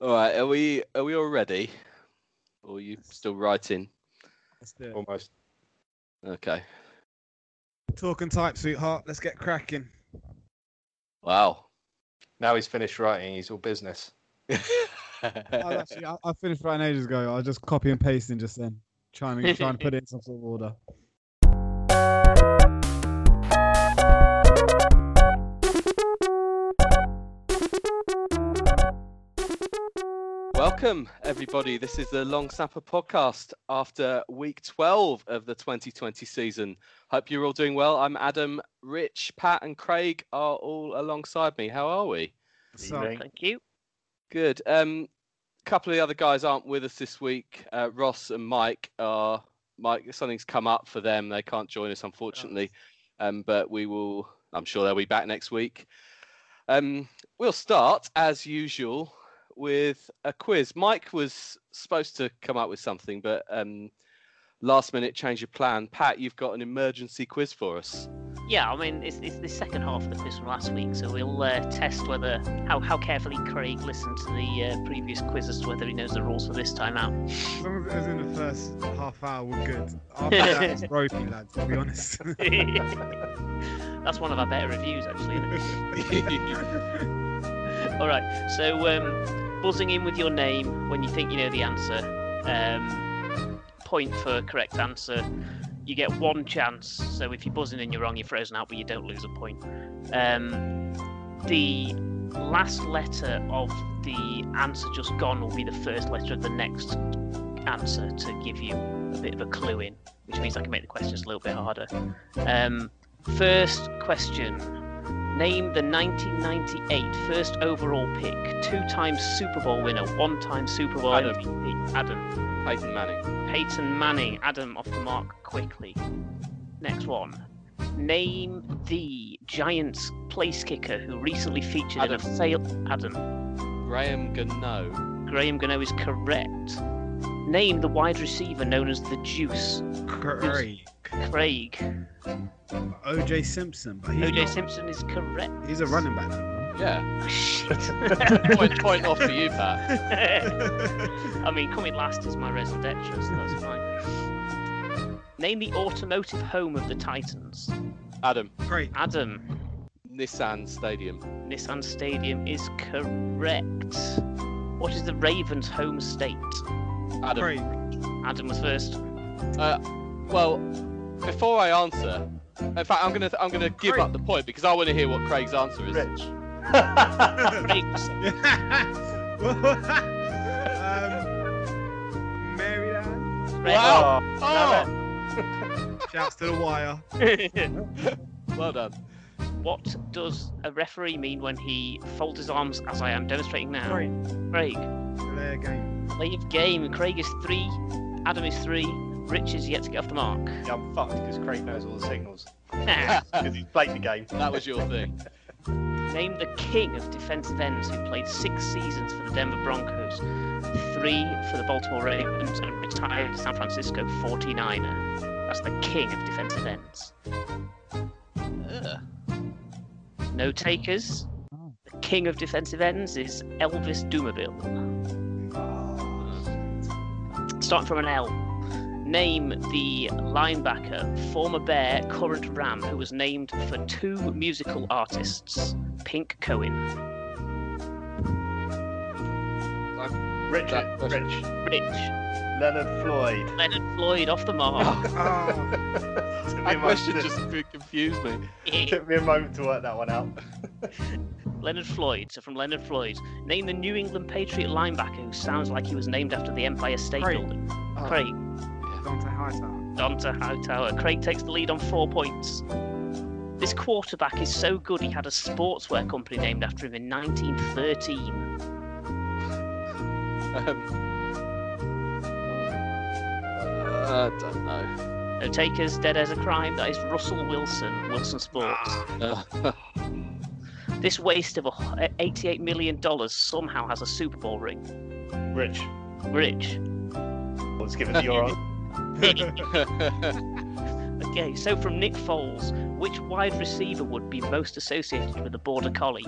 All right, are we are we all ready? Or are you still writing? Let's do it. Almost. Okay. Talking type, sweetheart. Let's get cracking. Wow. Now he's finished writing. He's all business. I actually, I, I finished writing ages ago. I was just copy and pasting just then, trying to trying to put it in some sort of order. Welcome, everybody. This is the Long Snapper podcast after week 12 of the 2020 season. Hope you're all doing well. I'm Adam, Rich, Pat, and Craig are all alongside me. How are we? So, Thank you. Good. Um, a couple of the other guys aren't with us this week. Uh, Ross and Mike are. Mike, something's come up for them. They can't join us, unfortunately. Um, but we will. I'm sure they'll be back next week. Um, we'll start as usual with a quiz. Mike was supposed to come up with something, but um, last minute change of plan. Pat, you've got an emergency quiz for us. Yeah, I mean, it's, it's the second half of the quiz from last week, so we'll uh, test whether how, how carefully Craig listened to the uh, previous quiz as to whether he knows the rules for this time out. as long as it was in the first half hour, we're good. After that, it's ropey, lads. To be honest. That's one of our better reviews, actually. All right, so um, buzzing in with your name when you think you know the answer. Um, point for correct answer. You get one chance. So if you're buzzing and you're wrong, you're frozen out, but you don't lose a point. Um, the last letter of the answer just gone will be the first letter of the next answer to give you a bit of a clue in, which means I can make the questions a little bit harder. Um, first question. Name the 1998 first overall pick, two-time Super Bowl winner, one-time Super Bowl Adam. MVP. Adam. Peyton Manning. Peyton Manning. Adam off the mark quickly. Next one. Name the Giants place kicker who recently featured in a Adam. fail. Adam. Graham Gano. Graham Gano is correct. Name the wide receiver known as the Juice. Craig. Craig. OJ Simpson. OJ not- Simpson is correct. He's a running back. though. Yeah. Shit. point, point off for you, Pat. I mean, coming last is my raison d'etre, so that's fine. Name the automotive home of the Titans. Adam. Great. Adam. Nissan Stadium. Nissan Stadium is correct. What is the Ravens' home state? Adam. Craig. Adam was first. Uh, well, before I answer, in fact, I'm gonna I'm gonna give Craig. up the point because I want to hear what Craig's answer is. Rich. Craig, um, Maryland. Wow. Oh, Shouts to the wire. Well done. what does a referee mean when he folds his arms, as I am demonstrating now? Craig. Craig. Delay a game. Leave game. Craig is three. Adam is three. Rich is yet to get off the mark. yeah, I'm fucked because Craig knows all the signals. Because he's played the game. That was your thing. Name the king of defensive ends who played six seasons for the Denver Broncos, three for the Baltimore Ravens, and retired San Francisco 49er. That's the king of defensive ends. Ugh. No takers. Oh. The king of defensive ends is Elvis Dumervil. Starting from an L. Name the linebacker, former Bear, current Ram, who was named for two musical artists. Pink Cohen. Richard. That- Rich. Rich. Leonard Floyd. Leonard Floyd off the mark. Oh, took, me a That question moment, just confused me. took me a moment to work that one out. Leonard Floyd. So from Leonard Floyd. Name the New England Patriot linebacker who sounds like he was named after the Empire State Craig. Building. Oh, Craig. Dont'a Hightower. Dont'a Hightower. Craig takes the lead on four points. This quarterback is so good he had a sportswear company named after him in 1913. Um, uh, I don't know. No takers, dead as a crime. That is Russell Wilson, Wilson Sports. This waste of a h- $88 million somehow has a Super Bowl ring. Rich. Rich. Let's give it to your on. Okay, so from Nick Foles, which wide receiver would be most associated with a border collie?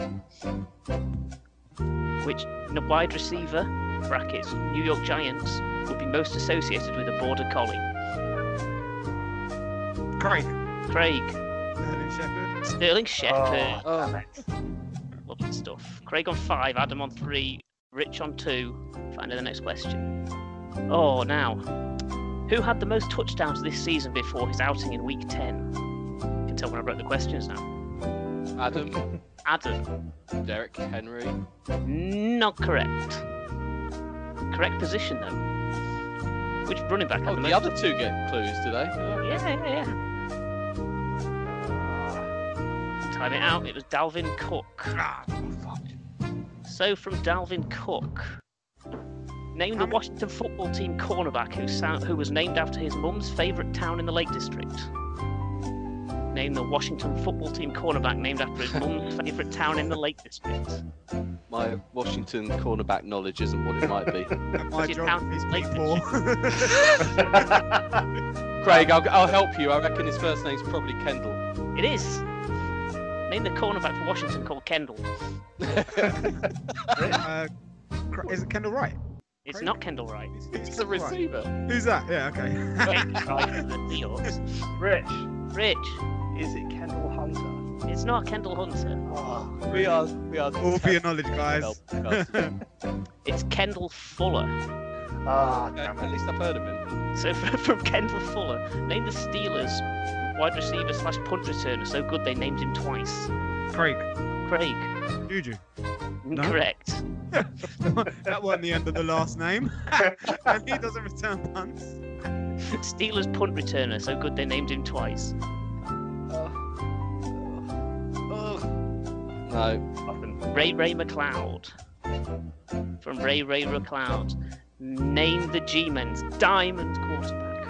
Which n- wide receiver, brackets, New York Giants, would be most associated with a border collie? Craig. Craig. Sterling Shepard. Sterling Shepard. Oh, Oh. Lovely stuff. Craig on five, Adam on three, Rich on two. Find the next question. Oh, now. Who had the most touchdowns this season before his outing in week 10? You can tell when I wrote the questions now. Adam, Adam. Derrick Henry. Not correct. Correct position, though. Which running back had Oh, the the other two get clues, do they? Oh, Yeah, yeah, yeah. Time it out. It was Dalvin Cook. Ah, So from Dalvin Cook, name the Washington football team cornerback who sound, who was named after his mum's favourite town in the Lake District. Name the Washington football team cornerback named after his mum's favourite town in the Lake District. My Washington cornerback knowledge isn't what it might be. my your geography's town- P4. Craig, I'll, I'll help you. I reckon his first name's probably Kendall. It is. Name the cornerback for Washington called Kendall. uh, is it Kendall Wright? It's Craig? not Kendall Wright. He's a receiver. Who's that? Yeah, okay. Kendall Wright for the Seahawks. Rich, Rich, is it Kendall Hunter? it's not Kendall Hunter. Oh, We are, we are. All for your knowledge, guys. Help, help. It's Kendall Fuller. ah, Okay, at least I've heard of him. So from, from Kendall Fuller, name the Steelers wide receiver slash punt returner so good they named him twice. Craig. Craig, Juju. Correct. that wasn't the end of the last name. and he doesn't return punts. Steelers punt returner so good they named him twice. No, Nothing. Ray Ray McCloud. From Ray Ray McCloud. Name the G-Men's diamond quarterback.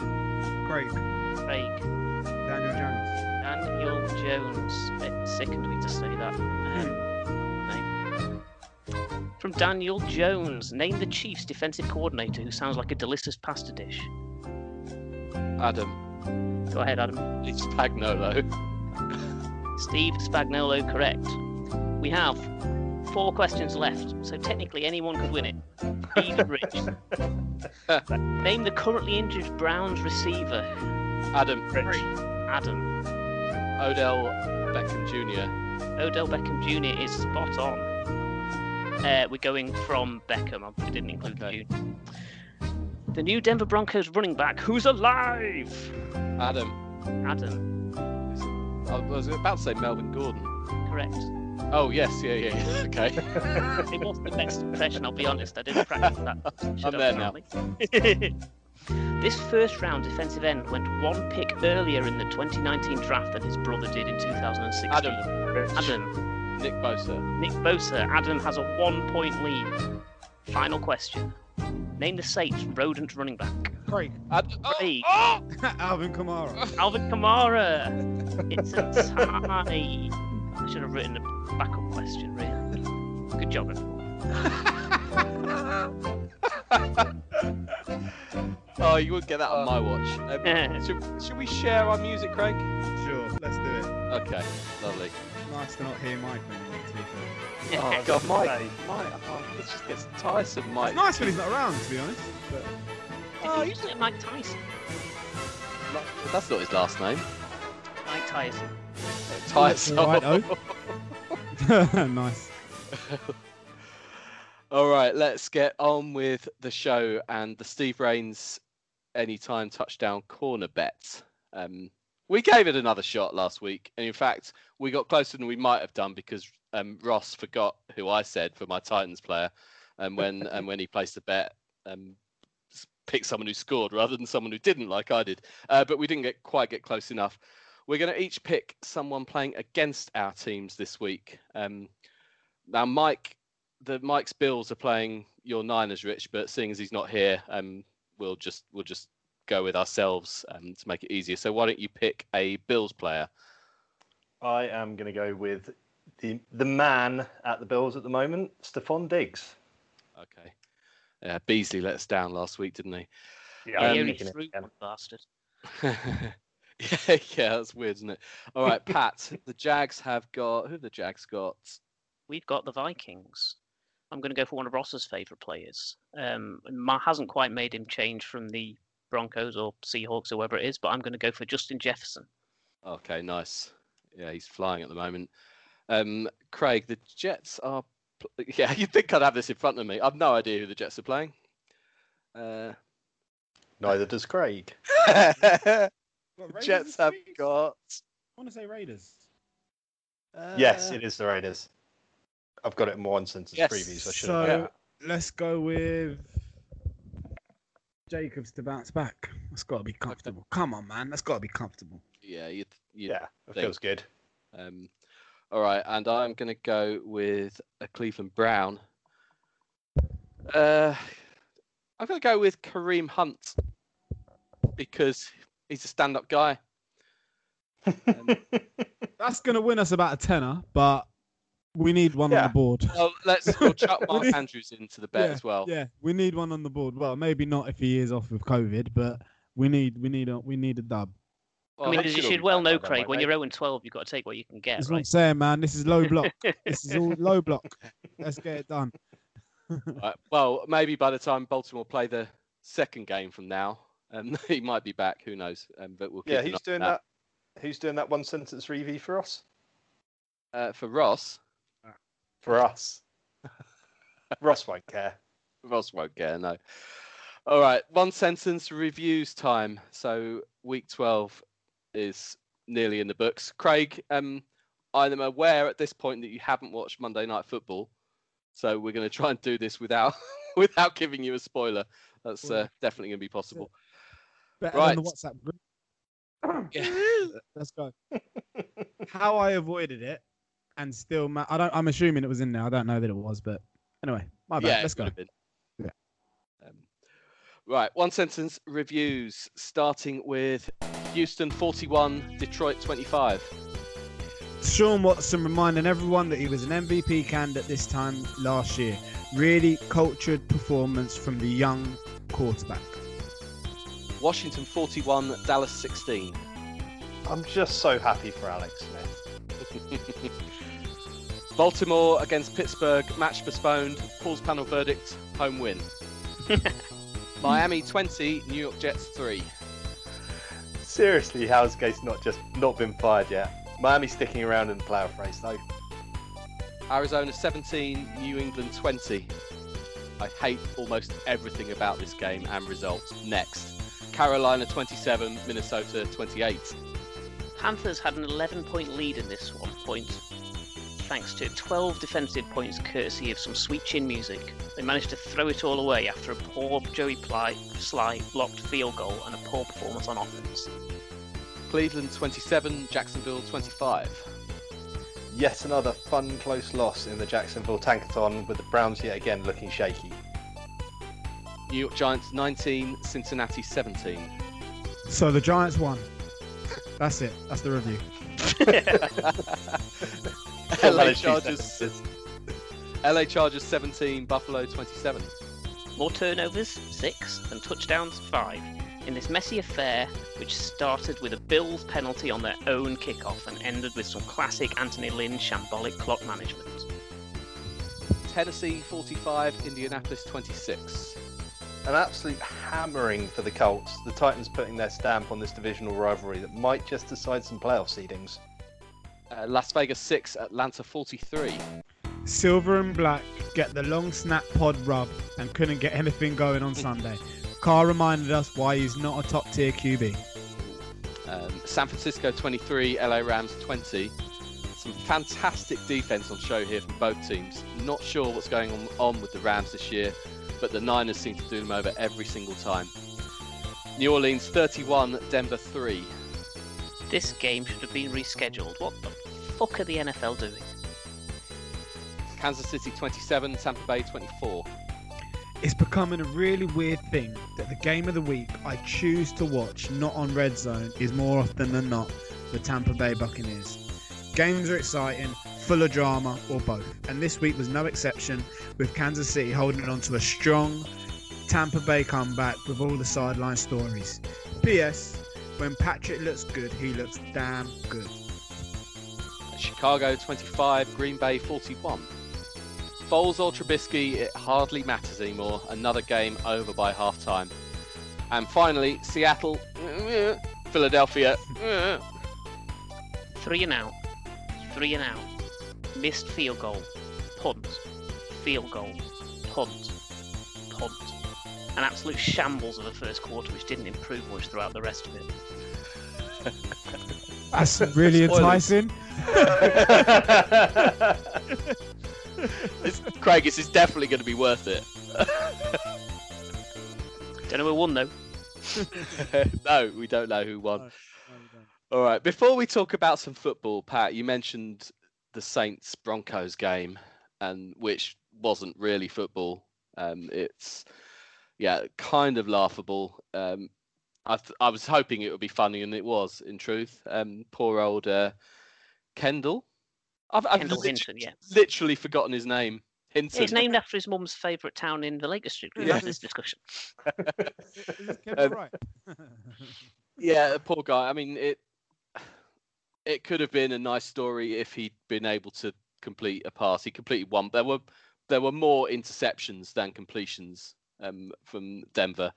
Craig. Craig. Daniel Jones. Daniel Jones. It sickened me to say that. Um, name. From Daniel Jones, name the Chiefs' defensive coordinator who sounds like a delicious pasta dish. Adam. Go ahead, Adam. It's Pagnolo. Steve Spagnuolo, correct. We have four questions left, so technically anyone could win it. Even Rich. name the currently injured Browns receiver. Adam. Rich. Adam. Odell Beckham Jr. Odell Beckham Jr. is spot on. Uh, we're going from Beckham. I didn't include Okay. the Jr. The new Denver Broncos running back who's alive. Adam. Adam. I was about to say Melvin Gordon. Correct. Oh yes, yeah, yeah. yeah. Okay. It wasn't the best impression, I'll be honest. I didn't practice that. Should I'm there now. this first round defensive end went one pick earlier in the 2019 draft than his brother did in 2016. Adam. Adam. Nick Bosa. Nick Bosa. Adam has a one point lead. Final question. Name the Saints rodent running back. Craig. Adam. Oh, Craig. oh! Alvin Kamara. Alvin Kamara. It's a tie. I should have written a backup question, really. Good job, everyone. oh, you wouldn't get that on my watch. Um, should, should we share our music, Craig? Sure, let's do it. Okay, lovely. Nice to not hear Mike anymore, to be fair. Oh, God, Mike. Mike, oh, this just gets tiresome, Mike. It's nice when he's not around, to be honest. But Oh, you say Mike Tyson. That's not his last name. Mike Tyson. Tiresome. Right, nice. All right, let's get on with the show and the Steve Rains anytime touchdown corner bet. Um, we gave it another shot last week, and in fact, we got closer than we might have done because um, Ross forgot who I said for my Titans player, and when and when he placed a bet, um, s- picked someone who scored rather than someone who didn't, like I did. Uh, but we didn't get quite get close enough. We're going to each pick someone playing against our teams this week. Um, now, Mike, the Mike's Bills are playing your Niners, Rich, but seeing as he's not here, um, we'll just we'll just go with ourselves um, to make it easier. So why don't you pick a Bills player? I am going to go with the the man at the Bills at the moment, Stefon Diggs. Okay. Yeah, Beasley let us down last week, didn't he? Yeah, Um, he I'm only threw one bastard. yeah, yeah, that's weird, isn't it? All right, Pat. the Jags have got who? have The Jags got We've got the Vikings. I'm going to go for one of Ross's favourite players. Um, Ma hasn't quite made him change from the Broncos or Seahawks or whoever it is, but I'm going to go for Justin Jefferson. Okay, nice. Yeah, he's flying at the moment. Um, Craig, the Jets are. pl- Yeah, you'd think I'd have this in front of me. I've no idea who the Jets are playing. Uh, Neither does Craig. Jets have got. I want to say Raiders. yes, uh, it is the Raiders. I've got it in one sentence Yes, preview, so I should So have known that. let's go with Jacobs to bounce back. That's got to be comfortable. Come on, man. That's got to be comfortable. Yeah, you'd, you'd Yeah, it think. feels good. Um, all right, and I'm going to go with a Cleveland Brown. Uh, I'm going to go with Kareem Hunt because he's a stand-up guy. Um, That's going to win us about a tenner, but we need one on the board. well, let's we'll chuck Mark Andrews into the bet Yeah, as well. Yeah, we need one on the board. Well, maybe not if he is off with COVID, but we need we need a we need a dub. Well, I mean, as you should all should be well know, Craig, won't when they? you're 0 and 12, you've got to take what you can get, That's what I'm saying, man. This is low block. this is all low block. Let's get it done. right, well, maybe by the time Baltimore play the second game from now, um, he might be back. Who knows? Um, but we'll keep yeah, an eye who's on doing that? Who's doing that one sentence review for us? Uh, for Ross, For us. Ross won't care. Ross won't care, no. All right, one sentence reviews time. So week 12 is nearly in the books. Craig, um, I'm aware at this point that you haven't watched Monday Night Football, so we're going to try and do this without without giving you a spoiler. That's uh, definitely going to be possible. Better than the Right. WhatsApp group. Yeah. Let's go. How I avoided it and still, ma- I don't. I'm assuming it was in there. I don't know that it was, but anyway, my bad. yeah, Let's go. would have been. Yeah. Um, right, one sentence reviews, starting with Houston 41, Detroit 25. Sean Watson reminding everyone that he was an MVP candidate this time last year. Really cultured performance from the young quarterback. Washington 41, Dallas 16. I'm just so happy for Alex Smith. Baltimore against Pittsburgh, match postponed. Paul's panel verdict, home win. Miami 20, New York Jets 3. Seriously, how's Gase not just not been fired yet? Miami sticking around in the playoff race though. Arizona 17, New England 20. I hate almost everything about this game and result. Next, Carolina 27, Minnesota 28. Panthers had an 11 point lead in this one point, thanks to 12 defensive points courtesy of some sweet chin music. They managed to throw it all away after a poor Joey Ply, Slye blocked field goal and a poor performance on offense. Cleveland 27, Jacksonville 25. Yet another fun close loss in the Jacksonville Tankathon with the Browns yet again looking shaky. New York Giants 19, Cincinnati 17. So the Giants won. That's it. That's the review. Still LA Chargers. LA Chargers 17, Buffalo 27. More turnovers, six, and touchdowns, five. In this messy affair, which started with a Bills penalty on their own kickoff and ended with some classic Anthony Lynn shambolic clock management. Tennessee 45, Indianapolis 26. An absolute hammering for the Colts. The Titans putting their stamp on this divisional rivalry that might just decide some playoff seedings. Uh, Las Vegas 6, Atlanta 43. Silver and black get the long snap pod rub and couldn't get anything going on Sunday. Carr reminded us why he's not a top tier QB. Um, San Francisco 23, LA Rams 20. Some fantastic defense on show here from both teams. Not sure what's going on, on with the Rams this year, but the Niners seem to do them over every single time. New Orleans 31, Denver 3. This game should have been rescheduled. What the fuck are the NFL doing? Kansas City 27, Tampa Bay 24. It's becoming a really weird thing that the game of the week I choose to watch not on Red Zone is more often than not the Tampa Bay Buccaneers. Games are exciting, full of drama, or both. And this week was no exception, with Kansas City holding on to a strong Tampa Bay comeback with all the sideline stories. P.S. When Patrick looks good, he looks damn good. Chicago 25, Green Bay 41. Foles or Trubisky, it hardly matters anymore. Another game over by halftime. And finally, Seattle, Philadelphia. Three and out. Three and out. Missed field goal. Punt. Field goal. Punt. Punt. An absolute shambles of the first quarter, which didn't improve much throughout the rest of it. That's really enticing. This- Craig, this is definitely going to be worth it. Don't know who won though. no, we don't know who won. All right. Before we talk about some football, Pat, you mentioned the Saints Broncos game, and which wasn't really football. Um, it's yeah, kind of laughable. Um, I th- I was hoping it would be funny, and it was. In truth, um, poor old uh, Kendall. I've, I've Kendall lit- Hinton, yeah. literally forgotten his name. Hinton. Yeah, It's named after his mum's favourite town in the Lake District. We've Yeah. had this discussion. Is this Kendall Um, right? Yeah, the poor guy. I mean, it it could have been a nice story if he'd been able to complete a pass. He completed one. There were there were more interceptions than completions um, from Denver,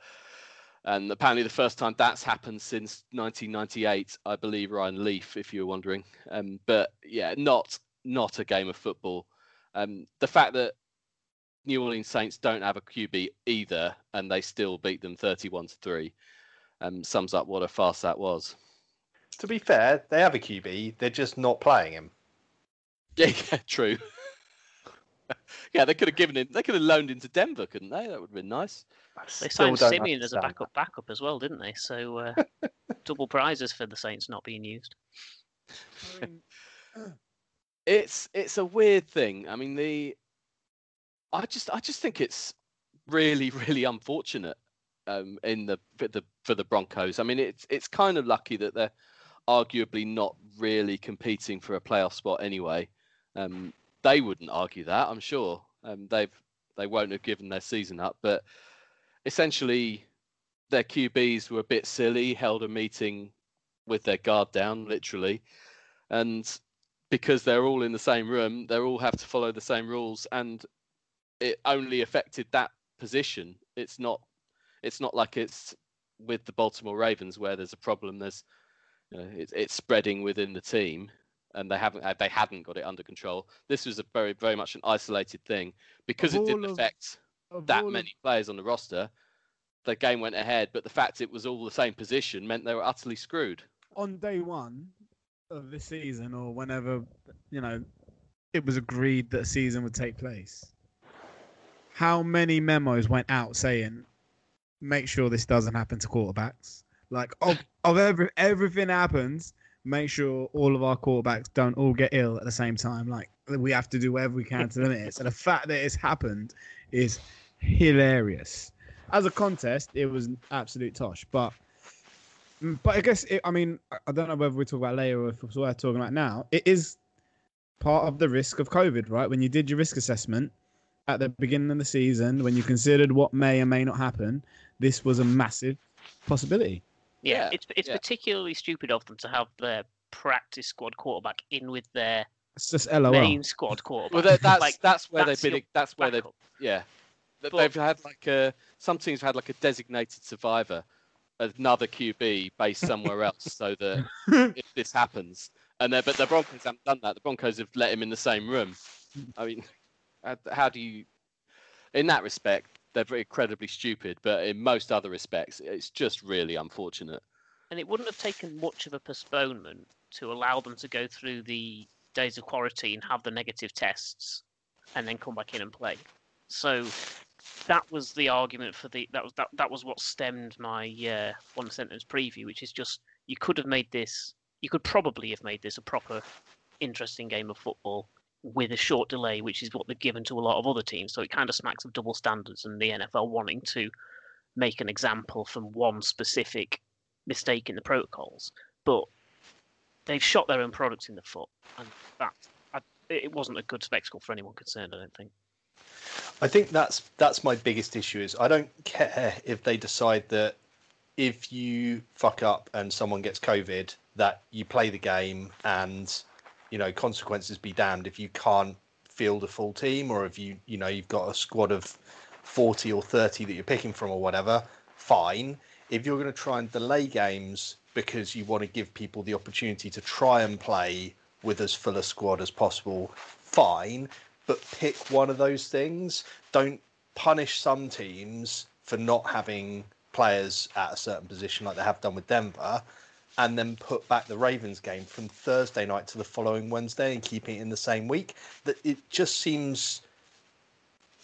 and apparently the first time that's happened since 1998, I believe. Ryan Leaf, if you were wondering. Um, but yeah, not not a game of football. Um, the fact that New Orleans Saints don't have a QB either, and they still beat them 31 to three um, sums up what a farce that was. to be fair, they have a QB. They're just not playing him. Yeah, yeah true. yeah, they could have given him. They could have loaned him to Denver, couldn't they? That would have been nice. They signed Siemian as a understand backup backup as well, didn't they? So uh, double prizes for the Saints not being used. It's it's a weird thing. I mean, the I just I just think it's really really unfortunate um, in the for the for the Broncos. I mean, it's it's kind of lucky that they're arguably not really competing for a playoff spot anyway. Um, they wouldn't argue that, I'm sure. Um, they've they won't have given their season up, but essentially their QBs were a bit silly, held a meeting with their guard down, literally, and because they're all in the same room, they all have to follow the same rules, and it only affected that position. It's not it's not like it's with the Baltimore Ravens where there's a problem. There's you know, it's it's spreading within the team, and they haven't uh, they hadn't got it under control. This was a very very much an isolated thing because Of it didn't of- affect that all of- many players on the roster. The game went ahead, but the fact it was all the same position meant they were utterly screwed. on day one of the season, or whenever you know it was agreed that a season would take place, how many memos went out saying, "Make sure this doesn't happen to quarterbacks." Like, of of every everything happens, make sure all of our quarterbacks don't all get ill at the same time. Like, we have to do whatever we can to limit it. So the fact that it's happened is hilarious. As a contest, it was an absolute tosh, but Mm, But I guess it, I mean I- don't know whether we talk about later or if worth talking about now. It is part of the risk of COVID, right? When you did your risk assessment at the beginning of the season, when you considered what may or may not happen, this was a massive possibility. Yeah, Yeah, it's it's yeah. particularly stupid of them to have their practice squad quarterback in with their It's just LOL. main squad quarterback. Well, that, that's like, that's where that's they've been. That's where they've yeah. But- They've had like a some teams have had like a designated survivor, another QB based somewhere else, so that if this happens, and they but the Broncos haven't done that. The Broncos have let him in the same room. I mean, how, how do you? In that respect, they're incredibly stupid, but in most other respects, it's just really unfortunate. and it wouldn't have taken much of a postponement to allow them to go through the days of quarantine, have the negative tests, and then come back in and play. So that was the argument for the that was that, that was what stemmed my uh, one sentence preview, which is just you could have made this you could probably have made this a proper interesting game of football with a short delay, which is what they've given to a lot of other teams. So it kind of smacks of double standards and the NFL wanting to make an example from one specific mistake in the protocols, but they've shot their own product in the foot, and that I, it wasn't a good spectacle for anyone concerned. I don't think. I think that's that's my biggest issue is I don't care if they decide that if you fuck up and someone gets COVID that you play the game and you know consequences be damned if you can't field a full team, or if you you know you've got a squad of forty or thirty that you're picking from or whatever, fine. If you're going to try and delay games because you want to give people the opportunity to try and play with as full a squad as possible, fine. But pick one of those things. Don't punish some teams for not having players at a certain position like they have done with Denver, and then put back the Ravens game from Thursday night to the following Wednesday and keeping it in the same week. That it just seems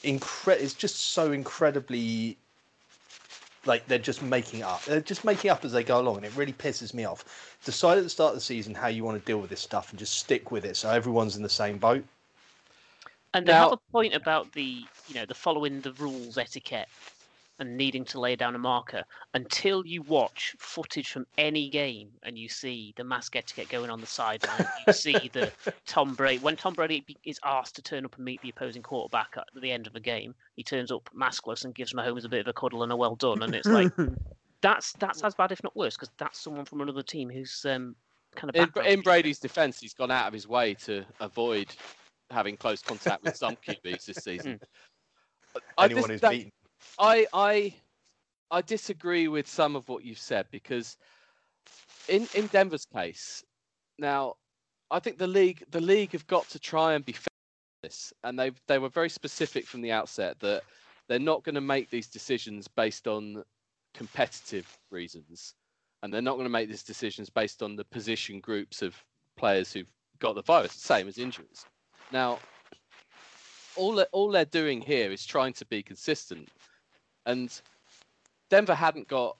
incre- It's just so incredibly like they're just making up. They're just making up as they go along, and it really pisses me off. Decide at the start of the season how you want to deal with this stuff, and just stick with it, so everyone's in the same boat. And they Now- have a point about the, you know, the following the rules etiquette and needing to lay down a marker until you watch footage from any game and you see the mask etiquette going on the sideline. you see the Tom Brady when Tom Brady is asked to turn up and meet the opposing quarterback at the end of a game. He turns up maskless and gives Mahomes a bit of a cuddle and a well done, and it's like that's that's as bad if not worse because that's someone from another team who's um, kind of In, in. Brady's defence, he's gone out of his way to avoid having close contact with some QBs this season. I Anyone who's that- beaten. I I I disagree with some of what you've said because in in Denver's case, now I think the league the league have got to try and be fair this, and they they were very specific from the outset that they're not going to make these decisions based on competitive reasons, and they're not going to make these decisions based on the position groups of players who've got the virus, same as injuries. Now, all all they're doing here is trying to be consistent, and Denver hadn't got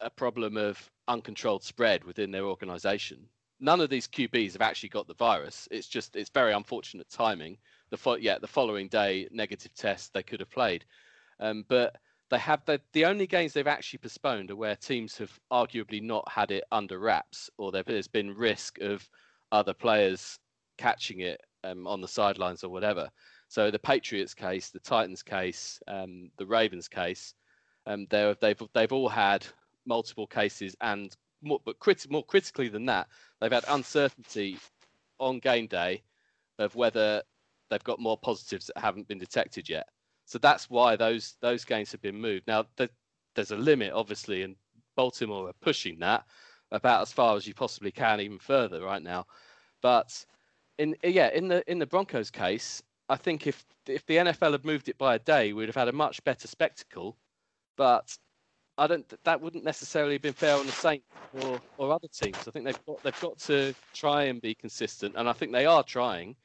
a problem of uncontrolled spread within their organization. None of these QBs have actually got the virus. It's just it's very unfortunate timing. The fo- yeah, the following day negative test they could have played, um, but they have the the only games they've actually postponed are where teams have arguably not had it under wraps or there- there's been risk of other players catching it um, on the sidelines or whatever. So the Patriots case, the Titans case, um, the Ravens case, um, they've they've all had multiple cases, and more, but more critically than that, they've had uncertainty on game day of whether they've got more positives that haven't been detected yet. So that's why those those games have been moved. Now there, there's a limit, obviously, and Baltimore are pushing that about as far as you possibly can, even further right now. But in yeah, in the in the Broncos case, I think if if the NFL had moved it by a day, we'd have had a much better spectacle. But I don't. That wouldn't necessarily have been fair on the Saints or, or other teams. I think they've got they've got to try and be consistent, and I think they are trying.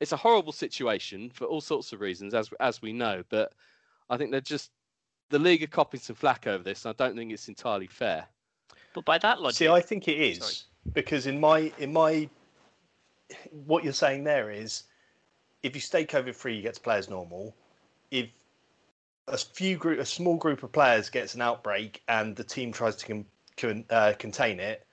It's a horrible situation for all sorts of reasons, as as we know. But I think they're just the league are copying some flack over this, and I don't think it's entirely fair. But by that logic, See, I think it is Sorry. because in my in my what you're saying there is if you stay COVID free, you get to play as normal. If a few group, a small group of players gets an outbreak and the team tries to con, con, uh, contain it,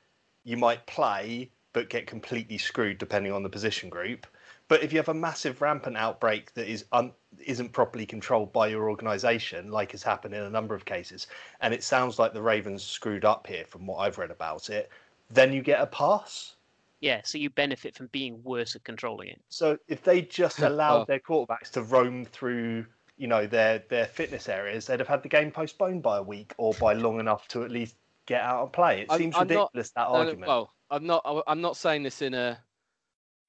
you might play but get completely screwed depending on the position group. But if you have a massive rampant outbreak that is un, isn't properly controlled by your organisation, like has happened in a number of cases, and it sounds like the Ravens screwed up here from what I've read about it, then you get a pass. Yeah, so you benefit from being worse at controlling it. So if they just allowed Well- their quarterbacks to roam through, you know, their their fitness areas, they'd have had the game postponed by a week or by long enough to at least get out and play. It I'm- seems I'm not- ridiculous that No, no, argument. well, I'm not. I'm not saying this in a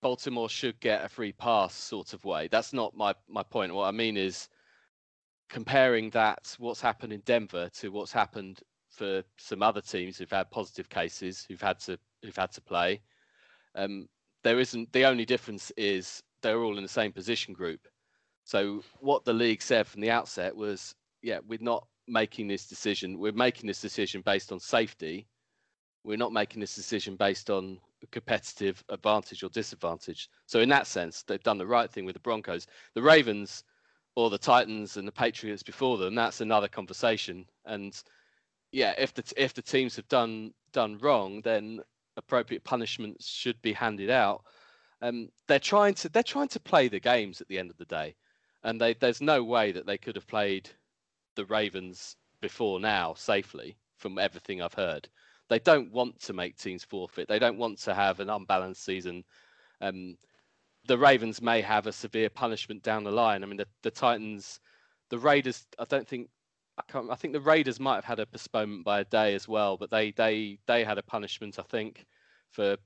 Baltimore should get a free pass sort of way. That's not my my point. What I mean is comparing that what's happened in Denver to what's happened for some other teams who've had positive cases who've had to who've had to play. Um, there isn't. The only difference is they're all in the same position group. So what the league said from the outset was, yeah, we're not making this decision. We're making this decision based on safety we're not making this decision based on competitive advantage or disadvantage. So in that sense, they've done the right thing with the Broncos. The Ravens or the Titans and the Patriots before them, that's another conversation. And yeah, if the if the teams have done done wrong, then appropriate punishments should be handed out. Um, they're trying to they're trying to play the games at the end of the day, and they, there's no way that they could have played the Ravens before now safely, from everything I've heard they don't want to make teams forfeit. They don't want to have an unbalanced season. Um, the Ravens may have a severe punishment down the line. I mean, the, the Titans, the Raiders. I don't think. I. I think the Raiders might have had a postponement by a day as well, but they they they had a punishment. I think for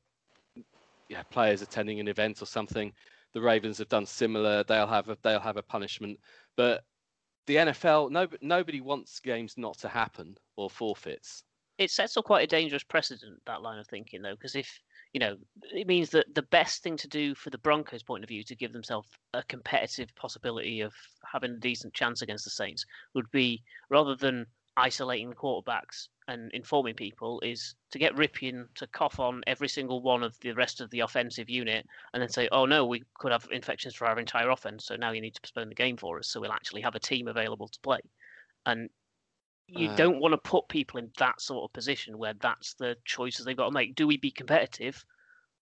yeah players attending an event or something. The Ravens have done similar. They'll have a they'll have a punishment, but the NFL, no, nobody wants games not to happen or forfeits. It sets up quite a dangerous precedent that line of thinking, though, because if you know, it means that the best thing to do for the Broncos' point of view to give themselves a competitive possibility of having a decent chance against the Saints would be rather than isolating the quarterbacks and informing people is to get Rypien to cough on every single one of the rest of the offensive unit and then say, oh no, we could have infections for our entire offense, so now you need to postpone the game for us so we'll actually have a team available to play. And you uh, don't want to put people in that sort of position where that's the choices they've got to make. Do we be competitive,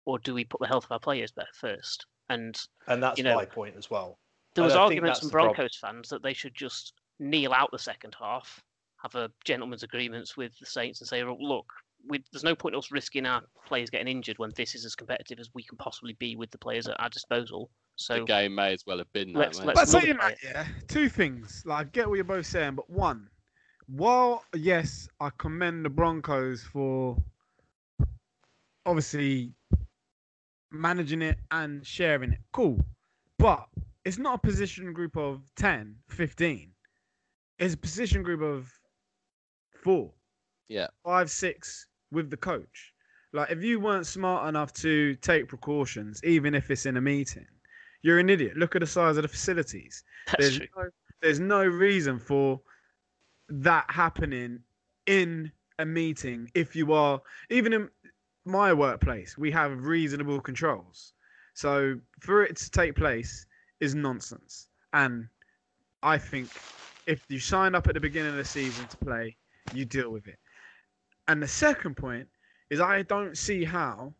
or do we put the health of our players there first? And and that's you know, my point as well. There was arguments from Broncos fans that they should just kneel out the second half, have a gentleman's agreements with the Saints, and say, look, we, there's no point us risking our players getting injured when this is as competitive as we can possibly be with the players at our disposal. So the game may as well have been let's, that. Let's but saying that, yeah, two things. Like I get what you're both saying, but one, while yes, I commend the Broncos for obviously managing it and sharing it. Cool. But it's not a position group of 10, 15. It's a position group of four. Yeah. Five, six with the coach. Like if you weren't smart enough to take precautions, even if it's in a meeting, you're an idiot. Look at the size of the facilities. That's there's true. no, there's no reason for that happening in a meeting if you are even in my workplace we have reasonable controls. So for it to take place is nonsense. And i think if you sign up at the beginning of the season to play you deal with it. And the second point is i don't see how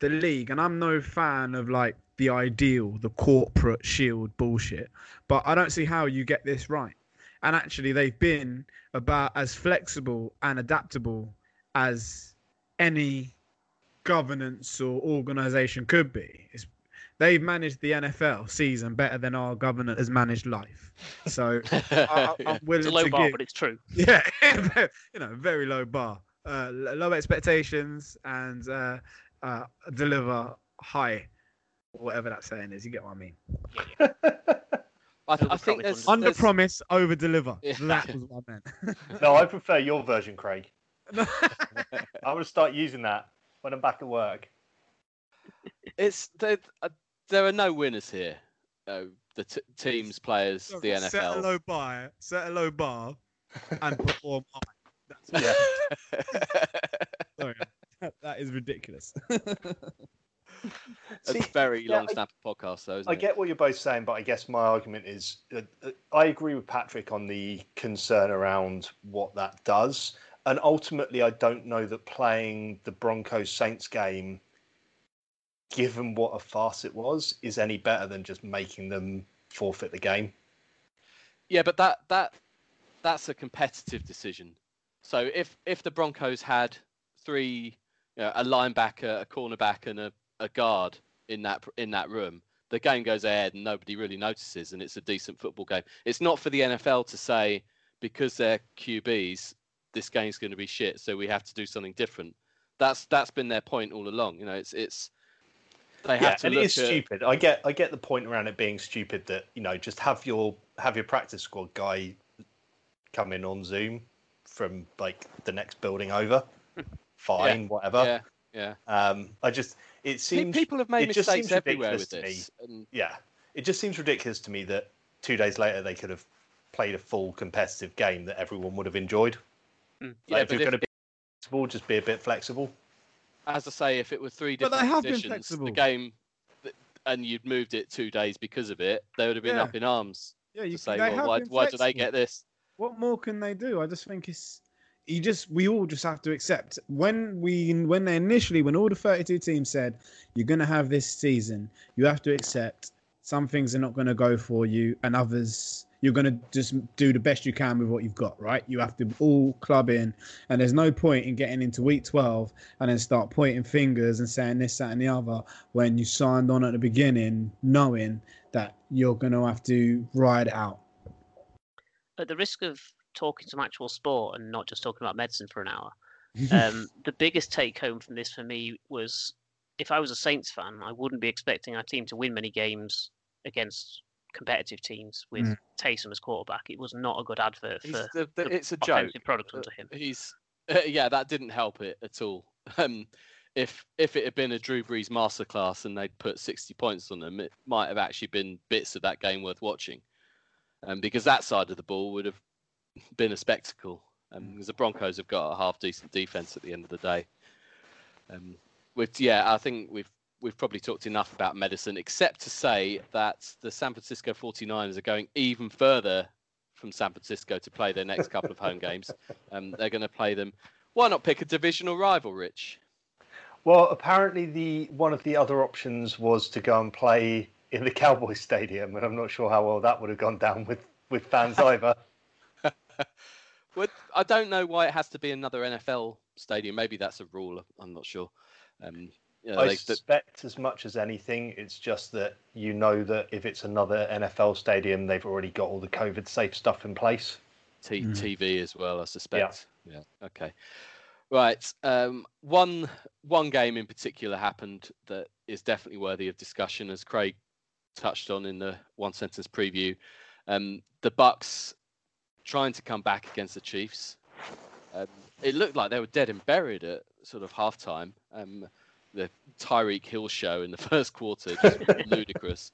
the league and i'm no fan of like the ideal the corporate shield bullshit but i don't see how you get this right and actually they've been about as flexible and adaptable as any governance or organization could be. It's, they've managed the NFL season better than our government has managed life. So I, am willing it's a low to bar, give, but it's true. yeah, you know, very low bar, uh, low expectations, and uh, uh, deliver high, whatever that saying is. You get what I mean? Yeah, yeah. I, Build I a think there's, Under there's- promise, over deliver. Yeah. That was what I meant. No, I prefer your version, Craig. I'm gonna start using that when I'm back at work. it's there, uh, there are no winners here. Uh, the t- teams, players, the NFL. Set a low bar, set a low bar, and perform high. That's Yeah. sorry. that is ridiculous. It's See, a very yeah, long I- snap podcast, though. I it? get what you're both saying, but I guess my argument is uh, uh, I agree with Patrick on the concern around what that does. And ultimately, I don't know that playing the Broncos Saints game, given what a farce it was, is any better than just making them forfeit the game. Yeah, but that that that's a competitive decision. So if if the Broncos had three, you know, a linebacker, a cornerback, and a, a guard in that in that room, the game goes ahead and nobody really notices, and it's a decent football game. It's not for the NFL to say because they're QBs, this game's going to be shit, so we have to do something different. That's that's been their point all along. You know, it's it's they have yeah, to and it is at stupid. I get I get the point around it being stupid that you know just have your have your practice squad guy come in on Zoom from like the next building over. Fine, whatever. yeah yeah. Um, I just it seems People have made it just mistakes seems everywhere with ridiculous to this. And yeah, it just seems ridiculous to me that two days later they could have played a full competitive game that everyone would have enjoyed. Mm. yeah, if but you're if- going to be flexible, just be a bit flexible. as I say, if it were three But they different have been flexible. the game, and you'd moved it two days because of it, they would have been Yeah. up in arms Yeah, to you say, well, why, why do they get this? What more can they do? I just think it's you just we all just have to accept when we when they initially when all the 32 teams said you're going to have this season you have to accept some things are not going to go for you and others you're going to just do the best you can with what you've got, right? You have to all club in, and there's no point in getting into week 12 and then start pointing fingers and saying this, that, and the other when you signed on at the beginning, knowing that you're going to have to ride out. At the risk of talking some actual sport and not just talking about medicine for an hour, um, the biggest take home from this for me was if I was a Saints fan, I wouldn't be expecting our team to win many games against competitive teams with Mm. Taysom as quarterback. It was not a good advert He's for the, the, the it's a joke. product Uh, under him. He's yeah, that didn't help it at all. Um, if if it had been a Drew Brees masterclass and they'd put 60 points on them, it might have actually been bits of that game worth watching. Um, because that side of the ball would have been a spectacle. Um, because the Broncos have got a half decent defense at the end of the day. Um, with yeah, I think we've we've probably talked enough about medicine, except to say that the San Francisco 49ers are going even further from San Francisco to play their next couple of home games. Um, they're going to play them. Why not pick a divisional rival, Rich? Well, apparently the one of the other options was to go and play in the Cowboys Stadium, and I'm not sure how well that would have gone down with with fans either. Well, I don't know why it has to be another NFL stadium. Maybe that's a rule. I'm not sure. Um, you know, I they- the- suspect as much as anything, it's just that you know that if it's another NFL stadium, they've already got all the COVID safe stuff in place. T- Mm. TV as well, I suspect. Yeah. Okay. Right. Um, one one game in particular happened that is definitely worthy of discussion, as Craig touched on in the one sentence preview. Um, the Bucks trying to come back against the Chiefs. Um, it looked like they were dead and buried at sort of halftime. Um, the Tyreek Hill show in the first quarter, just ludicrous.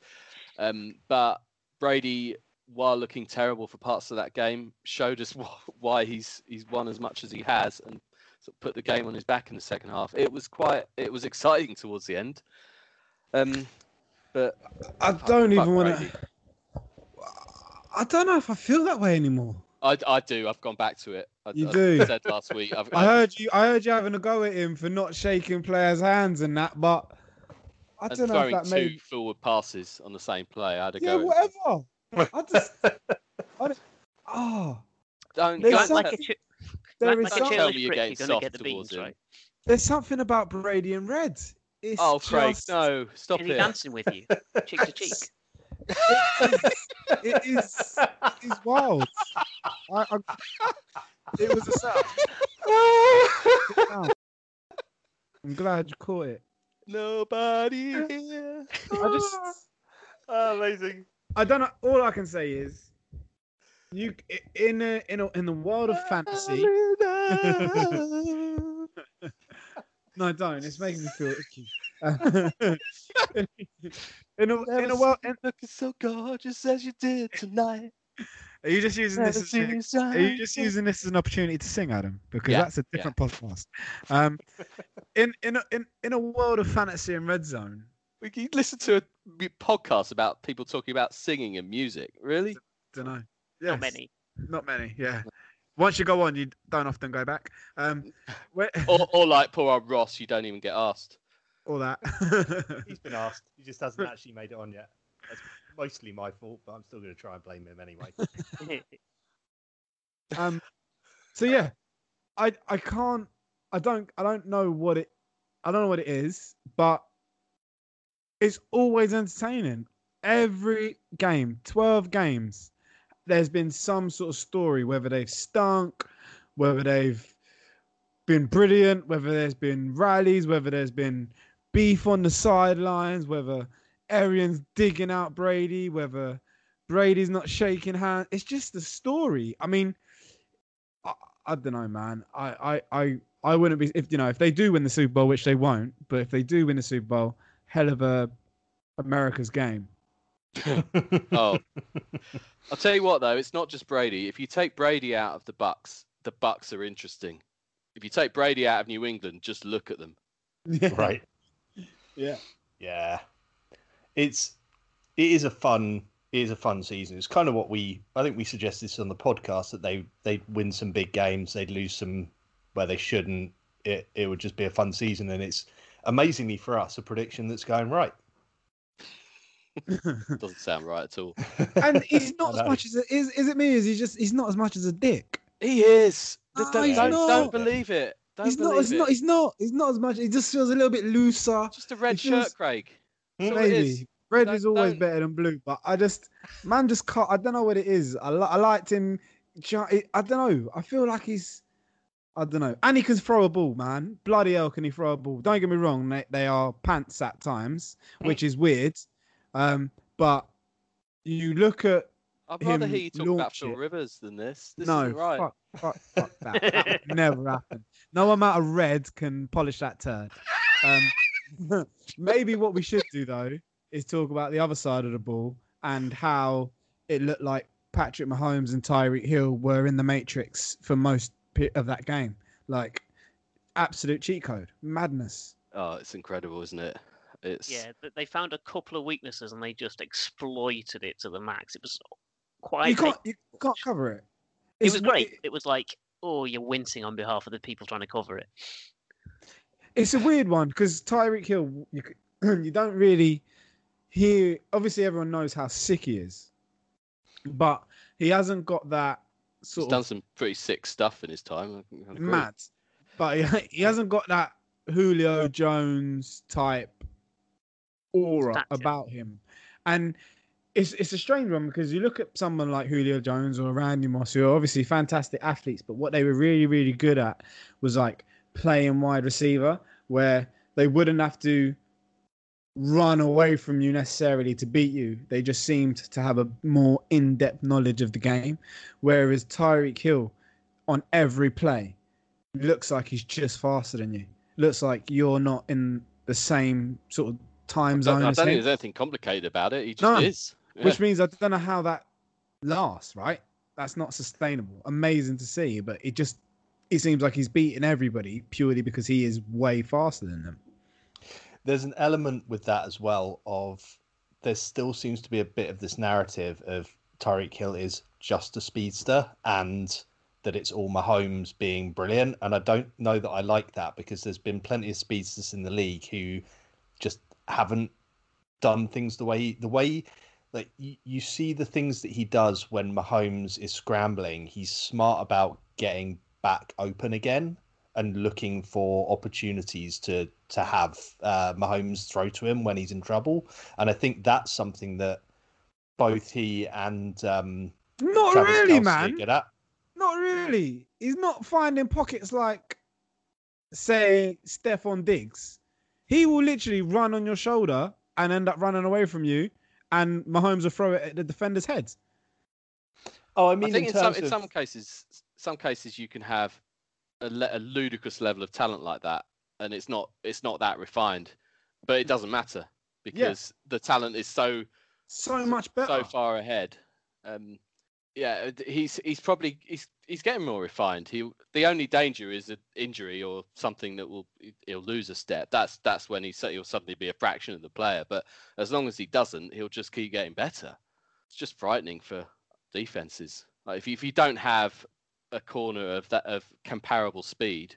Um, but Brady while looking terrible for parts of that game, showed us wh- why he's he's won as much as he has and sort of put the game on his back in the second half. It was quite it was exciting towards the end. Um, but I don't even want to. I don't know if I feel that way anymore. I, I do. I've gone back to it. I, You I do? said last week. I've, I heard you. I heard you having a go at him for not shaking players' hands and that, but I don't know if throwing that two made. forward passes on the same play. I had a Yeah, go. at him. whatever. I just. I don't, oh, Don't, There's don't, Like, like a, chi- there like, is like a tell me you're getting you're soft get the towards beans, him. right? there's something about Brady and Red. It's Oh, Craig, just, no, stop Is he it. dancing with you, cheek to cheek? It is. It is wild. I, I, it was a setup. I'm glad you caught it. Nobody here. I just. Oh, amazing. I don't know. All I can say is, you in a, in a, in the world of fantasy. No, don't. It's making me feel icky. In, in a in a world, in, looking so gorgeous as you did tonight. are you just using this as a, are you just using this as an opportunity to sing, Adam? Because Yeah, that's a different podcast. Um, in in a, in in a world of fantasy and red zone, We can listen to a podcast about people talking about singing and music. Really? don't know. Not many. Not many. Yeah. Once you go on, you don't often go back. Um, where, or, or like poor old Ross, you don't even get asked. All that. He's been asked. He just hasn't actually made it on yet. That's mostly my fault, but I'm still going to try and blame him anyway. um so yeah i i can't i don't i don't know what it i don't know what it is but it's always entertaining every game 12 games there's been some sort of story whether they've stunk whether they've been brilliant whether there's been rallies whether there's been beef on the sidelines whether Arians digging out brady whether Brady's not shaking hands. It's just the story. I mean, I, I don't know, man. I, I, I, I wouldn't be if you know if they do win the Super Bowl, which they won't. But if they do win the Super Bowl, hell of a America's game. Oh, I'll tell you what though, it's not just Brady. If you take Brady out of the Bucks, the Bucks are interesting. If you take Brady out of New England, just look at them. right. Yeah. Yeah. It's it is a fun it is a fun season. It's kind of what we I think we suggested this on the podcast that they they'd win some big games, they'd lose some where they shouldn't. It it would just be a fun season and it's amazingly for us a prediction that's going right. Doesn't sound right at all. and he's not as much as a, is. Is it me? Is he just? He's not as much as a dick. He is. No, don't, don't, not. don't believe it. Don't he's not. believe He's it. not. He's not. He's not as much. He just feels a little bit looser. Just a red It feels- shirt, Craig. That's all it is. Maybe red Don't- is always don't- better than blue, but I just man just can't. I don't know what it is. I, li- I liked him. I don't know. I feel like he's. I don't know. And he can throw a ball, man. Bloody hell, can he throw a ball? Don't get me wrong. They, they are pants at times, which is weird. Um, but you look at I'd rather him hear you talk about launch Phil. Rivers than this. This no, isn't right. fuck, fuck, fuck that. that would never happen. No amount of red can polish that turd. Um, maybe what we should do though is talk about the other side of the ball and how it looked like Patrick Mahomes and Tyreek Hill were in the matrix for most of that game. Like absolute cheat code, madness. Oh, it's incredible, isn't it? It's Yeah, they found a couple of weaknesses and they just exploited it to the max. It was quite. you can't, you can't cover it. It was great. It was like, oh, you're wincing on behalf of the people trying to cover it. It's a weird one because Tyreek Hill, you you don't really hear. Obviously, everyone knows how sick he is, but he hasn't got that sort. he's sort done of some pretty sick stuff in his time. I can- I agree. mad. But he, he hasn't got that Julio Jones type aura Stature. about him, and it's it's a strange one because you look at someone like Julio Jones or Randy Moss, who are obviously fantastic athletes, but what they were really really good at was like playing wide receiver, where they wouldn't have to run away from you necessarily to beat you. They just seemed to have a more in-depth knowledge of the game, whereas Tyreek Hill on every play looks like he's just faster than you. Looks like you're not in the same sort of time I zone don't, I don't think there's anything complicated about it. He just No, is. Yeah. which means I don't know how that lasts. Right? That's not sustainable. Amazing to see, but it just it seems like he's beating everybody purely because he is way faster than them. there's an element with that as well of there still seems to be a bit of this narrative of Tyreek Hill is just a speedster and that it's all Mahomes being brilliant. And I don't know that I like that because there's been plenty of speedsters in the league who just haven't done things the way the way like you, you see the things that he does when Mahomes is scrambling. He's smart about getting back open again and looking for opportunities to to have uh, Mahomes throw to him when he's in trouble. And I think that's something that both he and um, Not Travis really, Kelce are man. good at. Not really. He's not finding pockets like, say, Stefon Diggs. He will literally run on your shoulder and end up running away from you, and Mahomes will throw it at the defender's head. Oh, I I mean, think in in some terms in some cases, some cases you can have a, le- a ludicrous level of talent like that, and it's not it's not that refined, but it doesn't matter because the talent is so So much better. so far ahead. Um, yeah, he's he's probably he's he's getting more refined. He the only danger is an injury or something that will he'll lose a step. That's that's when he he'll suddenly be a fraction of the player. But as long as he doesn't, he'll just keep getting better. It's just frightening for defenses. Like if you, if you don't have a corner of that of comparable speed,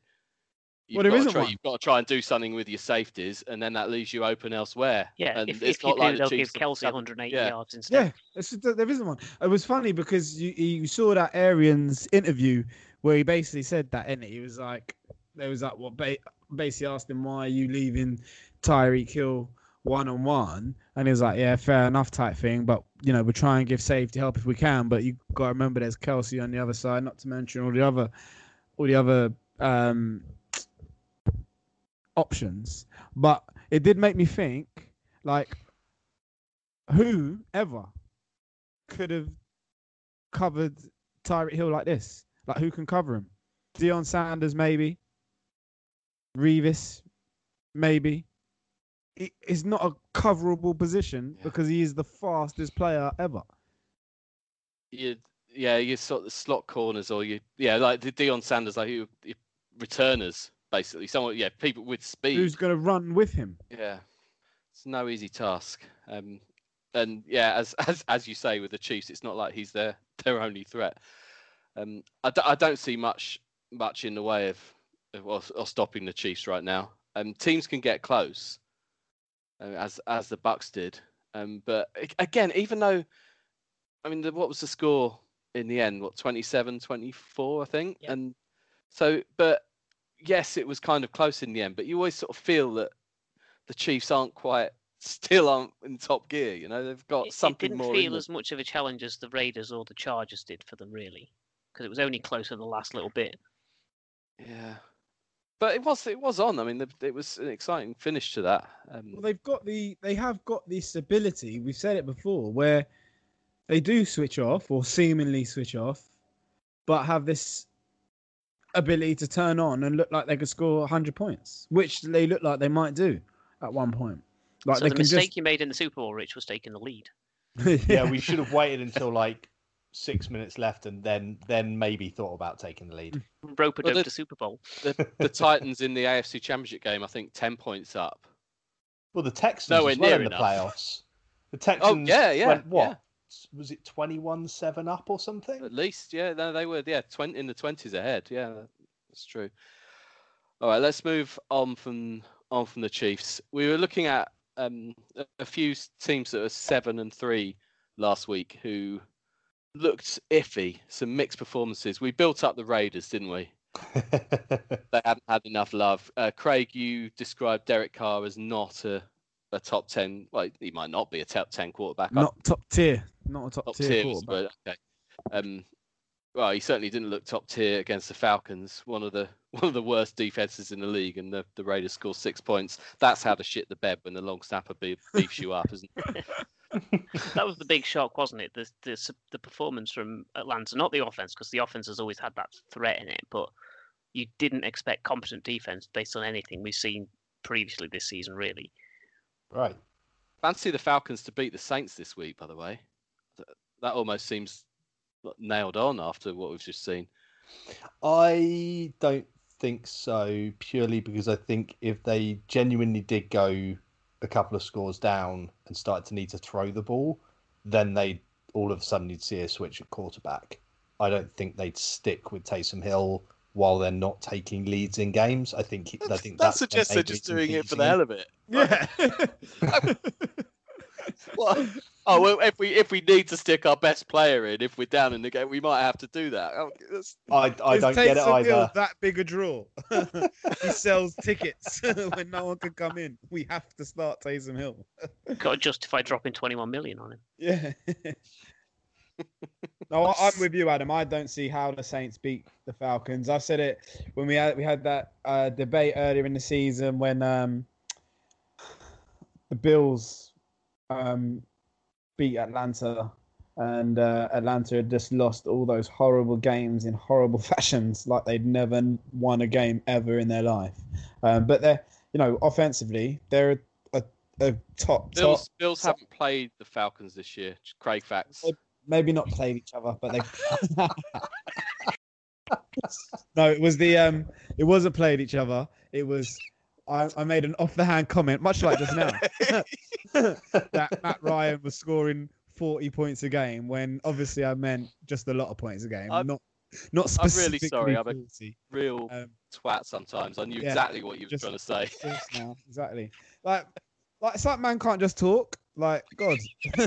you've, Well, there got, to isn't try, one. you've got to try and do something with your safeties, and then that leaves you open elsewhere. Yeah, and if, it's if you not do, the they'll give Chiefs have Kelce 180 yeah. yards instead. Yeah, it's just there isn't one. It was funny because you you saw that Arians interview where he basically said that, and he was like, there was like what ba- basically asked him why are you leaving Tyreek Hill one on one, and he was like, yeah, fair enough type thing, but you know we're trying to give safety help if we can, but you got to remember there's Kelce on the other side, not to mention all the other all the other um options, but it did make me think like who ever could have covered Tyreek Hill like this? Like who can cover him? Deion Sanders maybe. Revis maybe. It's not a coverable position Yeah. because he is the fastest player ever. you yeah you sort of slot corners or you yeah like the Deion Sanders like you, you returners basically someone yeah people with speed Who's going to run with him? yeah it's no easy task um and yeah as as as you say with the Chiefs it's not like he's their their only threat um I, d- I don't see much much in the way of of, of- of stopping the Chiefs right now um teams can get close uh, as as the Bucks did Um, but again, even though, I mean, the, what was the score in the end? What 27, 24, I think. Yeah. And so, but yes, it was kind of close in the end. But you always sort of feel that the Chiefs aren't quite still aren't in top gear. You know, they've got It, it something didn't more. feel as much of a challenge as the Raiders or the Chargers did for them, really, because it was only close in the last little bit. Yeah, but it was it was on. I mean, the, it was an exciting finish to that. Um, Well, they've got the they have got this ability. We've said it before, where they do switch off or seemingly switch off, but have this ability to turn on and look like they could score 100 points, which they look like they might do at one point. Like so they the can mistake you made in the Super Bowl, Rich, was taking the lead. just Yeah, we should have waited until like six minutes left and then then maybe thought about taking the lead. Rope a Well, the- to Super Bowl. the, the Titans in the AFC Championship game, I think, ten points up. Well, the Texans Nowhere as well near in the enough. playoffs. The oh, Texans oh, yeah, yeah, went what? yeah. Was it twenty-one-seven up or something? At least, yeah, no, they were, yeah, 20, in the twenties ahead. Yeah, that's true. All right, let's move on from on from the Chiefs. We were looking at um, a, a few teams that were seven and three last week who looked iffy. Some mixed performances. We built up the Raiders, didn't we? They haven't had enough love. Uh, Craig, you described Derek Carr as not a, a top ten. Well, he might not be a top ten quarterback. I not top tier, not a top, top tier, tier, was- quarterback. but okay. Um, well, he certainly didn't look top tier against the Falcons, one of the one of the worst defenses in the league, and the, the Raiders score six points. That's how to shit the bed when the long snapper be- beefs you up, isn't it? That was the big shock, wasn't it? The the, the performance from Atlanta, not the offense, because the offense has always had that threat in it, but you didn't expect competent defense based on anything we've seen previously this season, really. Right. Fancy the Falcons to beat the Saints this week, by the way. That almost seems nailed on after what we've just seen. I don't think so, purely because I think if they genuinely did go a couple of scores down and started to need to throw the ball, then they all of a sudden you'd see a switch at quarterback. I don't think they'd stick with Taysom Hill while they're not taking leads in games. I think he- I think that that's suggests they're just doing it for the hell of it. Yeah. What? Oh well, if we if we need to stick our best player in, if we're down in the game, we might have to do that. Oh, that's- I, I don't get it either. That big a draw. he sells tickets when no one can come in. We have to start Taysom Hill. Got to justify dropping 21 million on him. Yeah. No, I- I'm with you, Adam. I don't see how the Saints beat the Falcons. I said it when we had we had that uh, debate earlier in the season when um, the Bills um, beat Atlanta, and uh, Atlanta had just lost all those horrible games in horrible fashions, like they'd never won a game ever in their life. Um, but they're, you know, offensively, they're a, a top top. Bills, Bills haven't played the Falcons this year. Craig facts. Maybe not played each other, but they. no, it was the um, it wasn't played each other. It was. I, I made an off the hand comment, much like just now, that Matt Ryan was scoring forty points a game when obviously I meant just a lot of points a game, I'm- not not I'm really specifically sorry, I'm a- Real Um, twat sometimes. I knew yeah, exactly what you were trying to say. Now, exactly. Like, like it's like man can't just talk. Like God.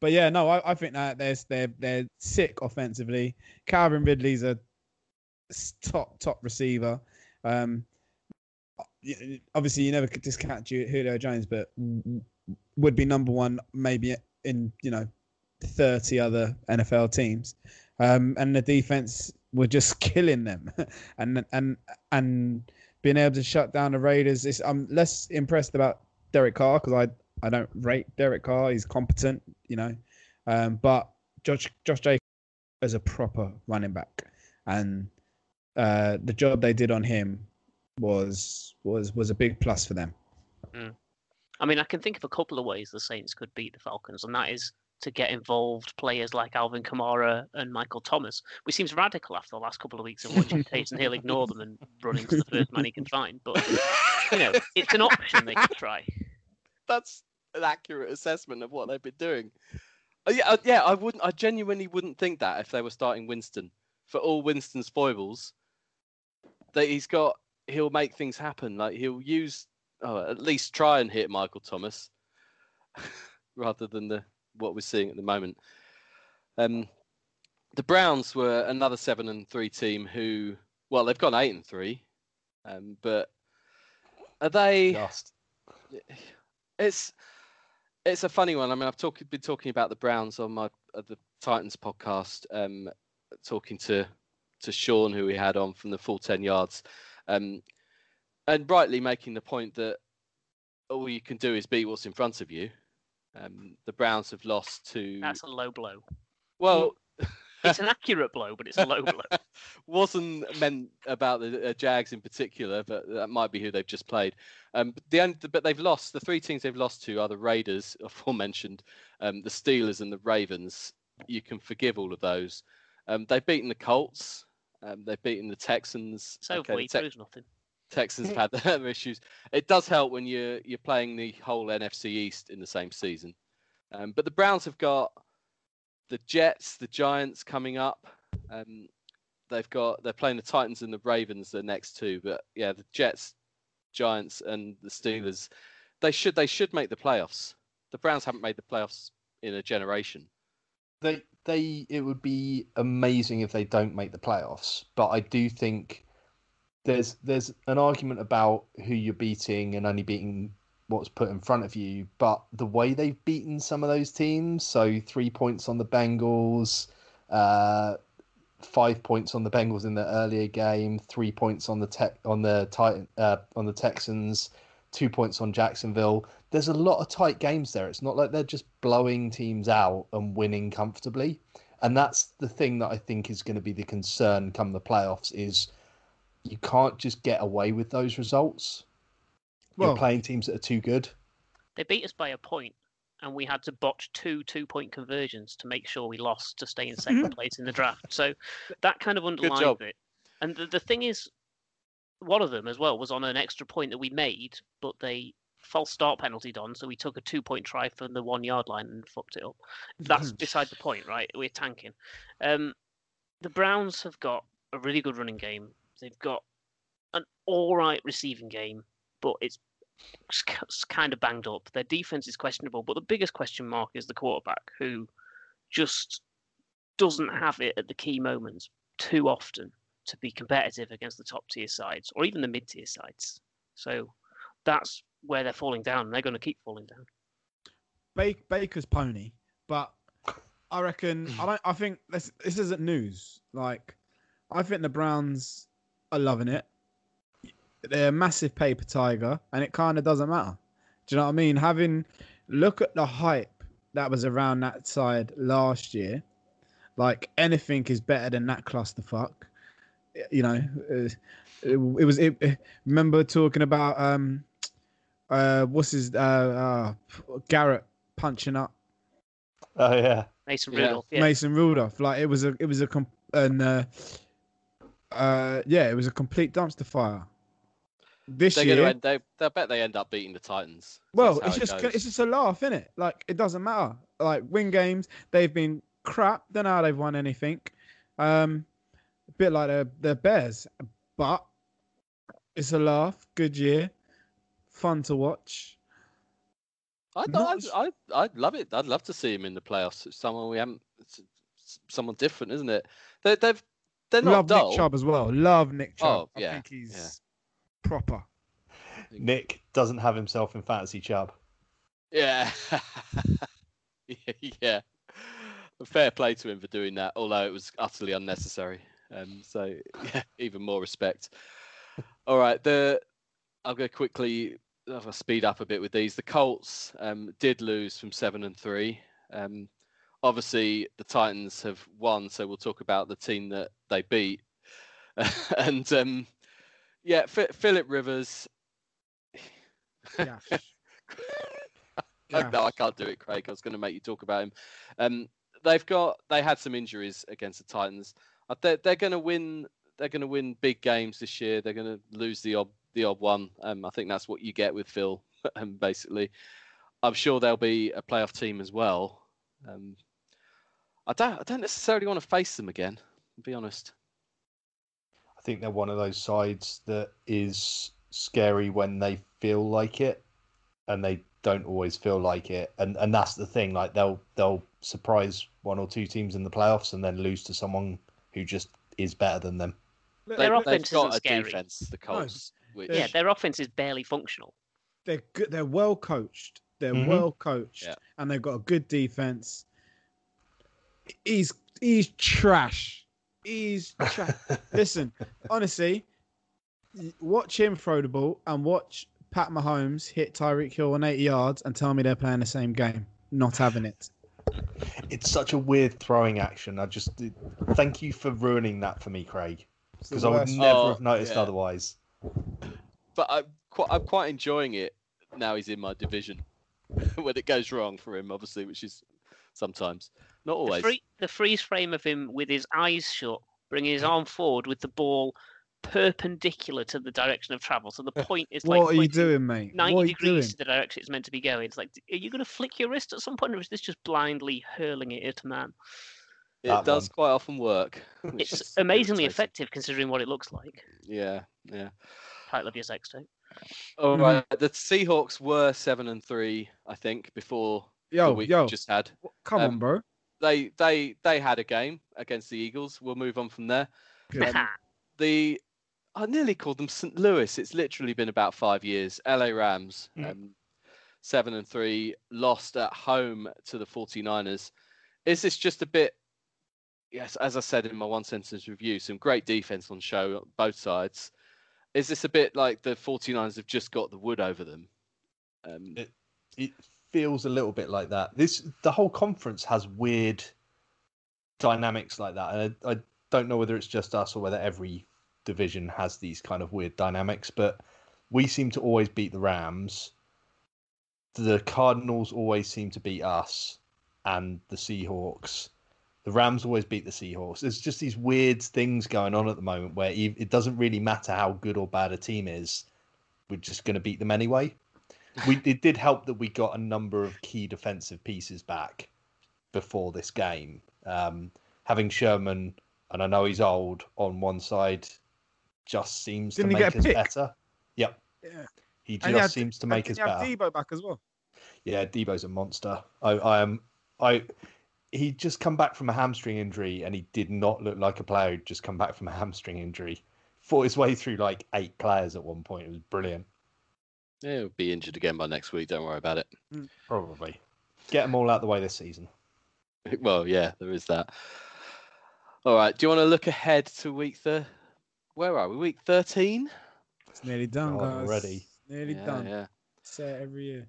but yeah, no, I, I think that there's they're they're sick offensively. Calvin Ridley's a top top receiver. Um, obviously you never could discount Ju- Julio Jones, but would be number one maybe in you know thirty other NFL teams. Um, and the defense were just killing them, and and and being able to shut down the Raiders. Is, I'm less impressed about Derek Carr because I I don't rate Derek Carr. He's competent, you know, um, but Josh Josh Jacobs is a proper running back, and uh, the job they did on him was was was a big plus for them. I mean, I can think of a couple of ways the Saints could beat the Falcons, and that is to get involved players like Alvin Kamara and Michael Thomas, which seems radical after the last couple of weeks of watching Taysom Hill ignore them and run into the first man he can find. But you know, it's an option they could try. That's an accurate assessment of what they've been doing. Uh, yeah, uh, yeah. I wouldn't. I genuinely wouldn't think that if they were starting Winston. For all Winston's foibles, that he's got, he'll make things happen. Like he'll use oh, at least try and hit Michael Thomas rather than the what we're seeing at the moment. Um, the Browns were another seven and three team who, well, they've gone eight and three, um, but are they? Just. It's it's a funny one. I mean, I've talk, been talking about the Browns on my uh, the Titans podcast, um, talking to to Sean, who we had on from the full ten yards, um, and rightly making the point that all you can do is beat what's in front of you. Um, the Browns have lost to. That's a low blow. well, It's an accurate blow, but it's a low blow. wasn't meant about the uh, Jags in particular, but that might be who they've just played. Um, but the only, but they've lost the three teams they've lost to are the Raiders, aforementioned, um, the Steelers, and the Ravens. You can forgive all of those. Um, they've beaten the Colts. Um, they've beaten the Texans. So Okay, okay, the Tex- proves nothing. Texans have had their issues. It does help when you're you're playing the whole NFC East in the same season. Um, but the Browns have got the Jets, the Giants coming up. Um, they've got they're playing the Titans and the Ravens the next two. But yeah, the Jets, Giants, and the Steelers, they should they should make the playoffs. The Browns haven't made the playoffs in a generation. They they it would be amazing if they don't make the playoffs, but I do think there's there's an argument about who you're beating and only beating what's put in front of you, but the way they've beaten some of those teams, so three points on the Bengals, uh, five points on the Bengals in the earlier game, three points on the tech on the Titan uh, on the Texans, two points on Jacksonville. There's a lot of tight games there. It's not like they're just blowing teams out and winning comfortably. And that's the thing that I think is going to be the concern come the playoffs is you can't just get away with those results. You're playing teams that are too good. They beat us by a point, and we had to botch two two-point conversions to make sure we lost to stay in second place in the draft. So that kind of underlines job. it. And the, the thing is, one of them as well was on an extra point that we made, but they false start penaltied on, so we took a two-point try from the one-yard line and fucked it up. That's beside the point, right? We're tanking. Um, the Browns have got a really good running game. They've got an all right receiving game, but it's kind of banged up. Their defense is questionable, but the biggest question mark is the quarterback, who just doesn't have it at the key moments too often to be competitive against the top tier sides or even the mid tier sides. So that's where they're falling down, and they're going to keep falling down. Ba- Baker's pony, but I reckon I don't. I think this this isn't news. Like, I think the Browns are loving it. They're a massive paper tiger, and it kind of doesn't matter. Do you know what I mean? Having look at the hype that was around that side last year. Like anything is better than that clusterfuck. You know, it, it, it was. It, remember talking about um, uh, what's his uh, uh Garrett punching up Oh yeah. Mason Yeah. Rudolph, yeah. Mason Rudolph. Like it was a it was a com- and uh, uh yeah, it was a complete dumpster fire. This They're year, end. They, they bet they end up beating the Titans. well, it's how it just it's just a laugh, isn't it? Like it doesn't matter. Like win games, they've been crap. Don't know how they've won anything. Um, a bit like the the Bears, but it's a laugh. Good year, fun to watch. I, Not I, I'd love it. I'd love to see him in the playoffs. Someone we haven't. Someone different, isn't it? They, they've. They're not Love dull. Nick Chubb as well. Love Nick Chubb. Oh, I think he's proper. Nick doesn't have himself in fantasy Chubb. Yeah. yeah. Fair play to him for doing that, although it was utterly unnecessary. Um, so yeah, even more respect. All right, the I'll go quickly. I'll speed up a bit with these. The Colts um, did lose from seven and three. Um, obviously, the Titans have won, so we'll talk about the team that they beat. and um, yeah, F- Philip Rivers. Yeah. No, I can't do it, Craig. I was going to make you talk about him. Um, they've got they had some injuries against the Titans. Uh, They're, they're going to win. They're going to win big games this year. They're going to lose the odd the odd one. Um, I think that's what you get with Phil. Um, basically, I'm sure they'll be a playoff team as well. Um, I don't. I don't necessarily want to face them again. To be honest. I think they're one of those sides that is scary when they feel like it, and they don't always feel like it. And and that's the thing. Like they'll they'll surprise one or two teams in the playoffs and then lose to someone who just is better than them. They, Their they've offense got isn't a scary. defense, the Colts. Which, Yeah, their offense is barely functional. They're good. They're well coached. They're Mhm. well coached, Yeah. and they've got a good defense. He's he's trash. He's trash. Listen, honestly, watch him throw the ball and watch Pat Mahomes hit Tyreek Hill on 80 yards and tell me they're playing the same game. Not having it. It's such a weird throwing action. I just thank you for ruining that for me, Craig, because I would never Oh, have noticed yeah. otherwise. but I'm quite, I'm quite enjoying it now. He's in my division when it goes wrong for him, obviously, which is sometimes not The, free, the freeze frame of him with his eyes shut, bringing his arm forward with the ball perpendicular to the direction of travel. So the point is like what are you doing, mate? 90 what are doing? degrees to the direction it's meant to be going. It's like, are you going to flick your wrist at some point, or is this just blindly hurling it at a man? It That does one. quite often work. It's amazingly irritating. effective considering what it looks like. Yeah, yeah. Title of your sex tape. All Mhm. right. The Seahawks were seven and three, I think, before the week yo, we just had. come um, on, bro. They they they had a game against the Eagles. We'll move on from there. Um, The I nearly called them St. Louis. It's literally been about five years. LA Rams, Mm. um, seven and three, lost at home to the 49ers. Is this just a bit? Yes, as I said in my one sentence review, some great defense on show on both sides. Is this a bit like the 49ers have just got the wood over them? Um, It- it feels a little bit like that. This the whole conference has weird dynamics like that, and I, I don't know whether it's just us or whether every division has these kind of weird dynamics. But we seem to always beat the Rams. The Cardinals always seem to beat us, and the Seahawks. The Rams always beat the Seahawks. There's just these weird things going on at the moment where it doesn't really matter how good or bad a team is. We're just going to beat them anyway we it did help that we got a number of key defensive pieces back before this game. Um, having Sherman, and I know he's old, on one side just seems Didn't to make us pick? better. Yep, Yeah. he just you had- seems to make us you have better. Debo back as well. Yeah, Debo's a monster. I, I am. I. He just come back from a hamstring injury, and he did not look like a player who'd just come back from a hamstring injury. Fought his way through like eight players at one point. It was brilliant. Yeah, he'll be injured again by next week. Don't worry about it. Probably get them all out the way this season. Well, yeah, there is that. All right. Do you want to look ahead to week the? Where are we? Week thirteen. It's nearly done, God, guys. already. Nearly yeah, done. yeah. Say it every year.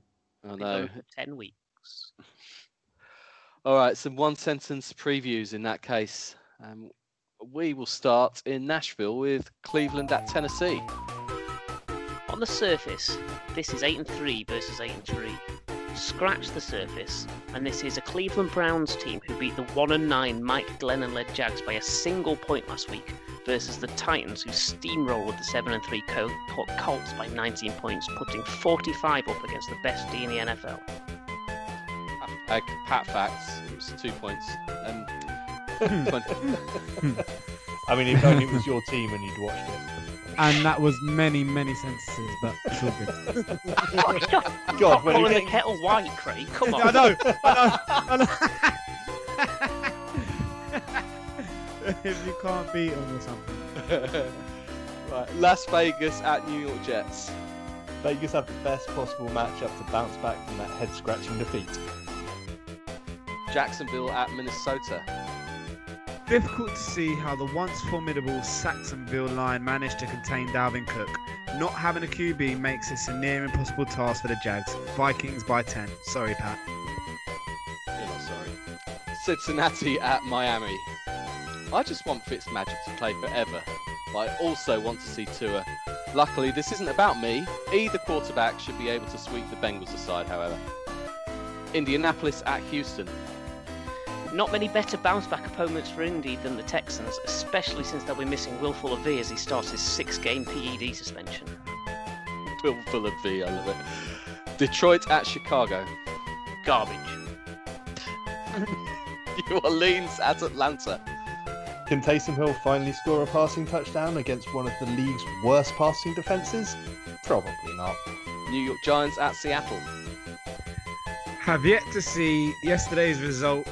I know. 10 weeks. All right, some one sentence previews in that case. Um, we will start in Nashville with Cleveland at Tennessee. On the surface, this is 8 and 3 versus 8 and 3. Scratch the surface, and this is a Cleveland Browns team who beat the 1 and 9 Mike Glennon led Jags by a single point last week versus the Titans who steamrolled the 7 and 3 Col- Col- Colts by 19 points, putting 45 up against the best D in the NFL. Uh, Pat facts. It was two points. Um, I mean, if only it was your team and you'd watched it. And that was many, many sentences, but it's all good. God, Stop when calling get- the kettle white, Craig. Come on. I know, I know, I know. if you can't beat them or something. right, Las Vegas at New York Jets. Vegas have the best possible matchup to bounce back from that head scratching defeat. Jacksonville at Minnesota. Difficult to see how the once formidable Saxonville line managed to contain Dalvin Cook. Not having a QB makes this a near impossible task for the Jags. Vikings by 10. Sorry, Pat. You're not sorry. Cincinnati at Miami. I just want Fitzmagic to play forever, but I also want to see Tua. Luckily, this isn't about me. Either quarterback should be able to sweep the Bengals aside, however. Indianapolis at Houston. Not many better bounce back opponents for Indy than the Texans, especially since they'll be missing Will Fuller V as he starts his six game PED suspension. Bill Fuller V, I love it. Detroit at Chicago. Garbage. New Orleans at Atlanta. Can Taysom Hill finally score a passing touchdown against one of the league's worst passing defenses? Probably not. New York Giants at Seattle. Have yet to see yesterday's result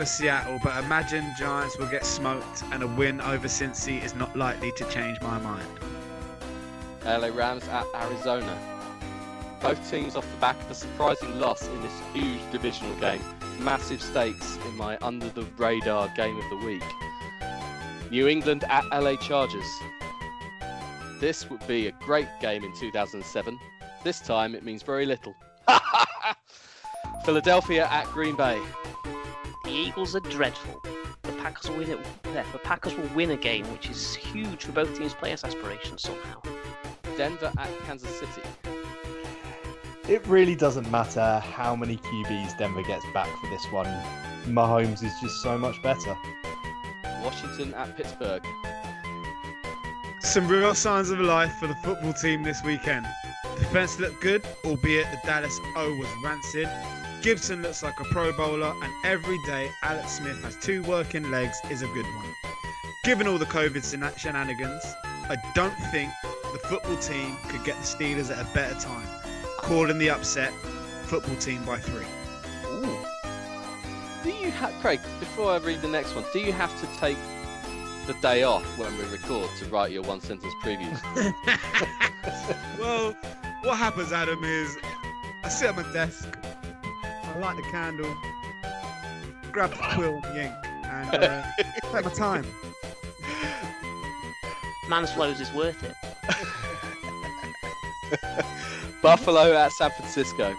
for Seattle, but imagine Giants will get smoked and a win over Cincy is not likely to change my mind. LA Rams at Arizona. Both teams off the back of a surprising loss in this huge divisional game. Massive stakes in my under the radar game of the week. New England at LA Chargers. This would be a great game in 2007. This time it means very little. Philadelphia at Green Bay. The Eagles are dreadful. The Packers will win it. yeah, The Packers will win a game, which is huge for both teams' players' aspirations somehow. Denver at Kansas City. It really doesn't matter how many QBs Denver gets back for this one. Mahomes is just so much better. Washington at Pittsburgh. Some real signs of life for the football team this weekend. Defense looked good, albeit the Dallas O was rancid. Gibson looks like a pro bowler, and every day Alex Smith has two working legs is a good one. Given all the COVID shen- shenanigans, I don't think the football team could get the Steelers at a better time. Calling the upset, football team by three. Ooh. Do you have Craig? Before I read the next one, do you have to take the day off when we record to write your one sentence previews? well, what happens, Adam, is I sit at my desk, I light the candle, grab the quill and the ink, and uh, take my time. Mansflows is worth it. Buffalo at San Francisco.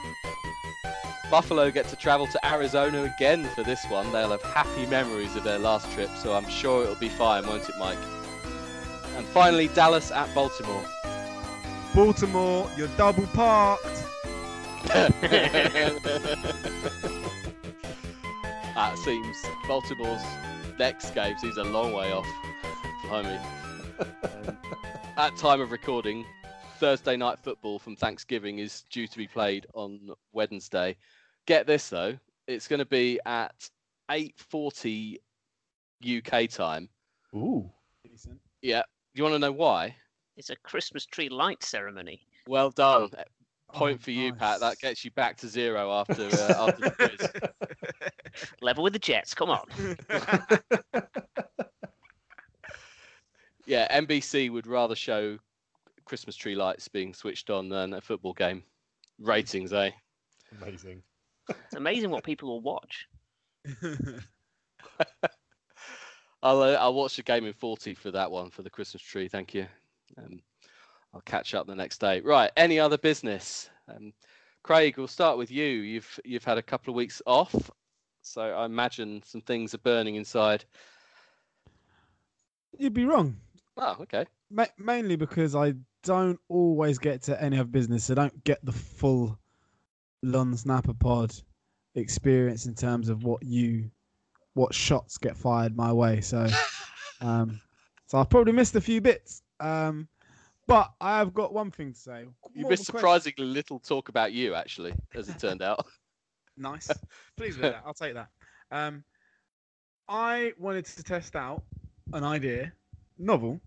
Buffalo get to travel to Arizona again for this one. They'll have happy memories of their last trip, so I'm sure it'll be fine, won't it, Mike? And finally, Dallas at Baltimore. Baltimore, you're double parked. Ah, it seems Baltimore's next game seems a long way off. Blimey. Um, at time of recording, Thursday night football from Thanksgiving is due to be played on Wednesday. Get this though, it's going to be at 8:40 UK time. Ooh. Yeah. Do you want to know why? It's a Christmas tree light ceremony. Well done. Point Oh, for you, Pat. That gets you back to zero after uh, after the quiz. Level with the Jets. Come on. Yeah, NBC would rather show Christmas tree lights being switched on than a football game. Ratings, eh? Amazing. It's amazing what people will watch. I'll uh, I'll watch the game in forty for that one for the Christmas tree. Thank you. Um, I'll catch up the next day. Right. Any other business? Um, Craig, we'll start with you. You've you've had a couple of weeks off, so I imagine some things are burning inside. You'd be wrong. Oh, okay. Ma- mainly because I don't always get to any of business. I don't get the full Long Snapper Pod experience in terms of what you, what shots get fired my way. So, um, so I've probably missed a few bits. Um, but I have got one thing to say. You missed surprisingly little talk about you, actually, as it turned out. Nice. Please with that. I'll take that. Um, I wanted to test out an idea, novel.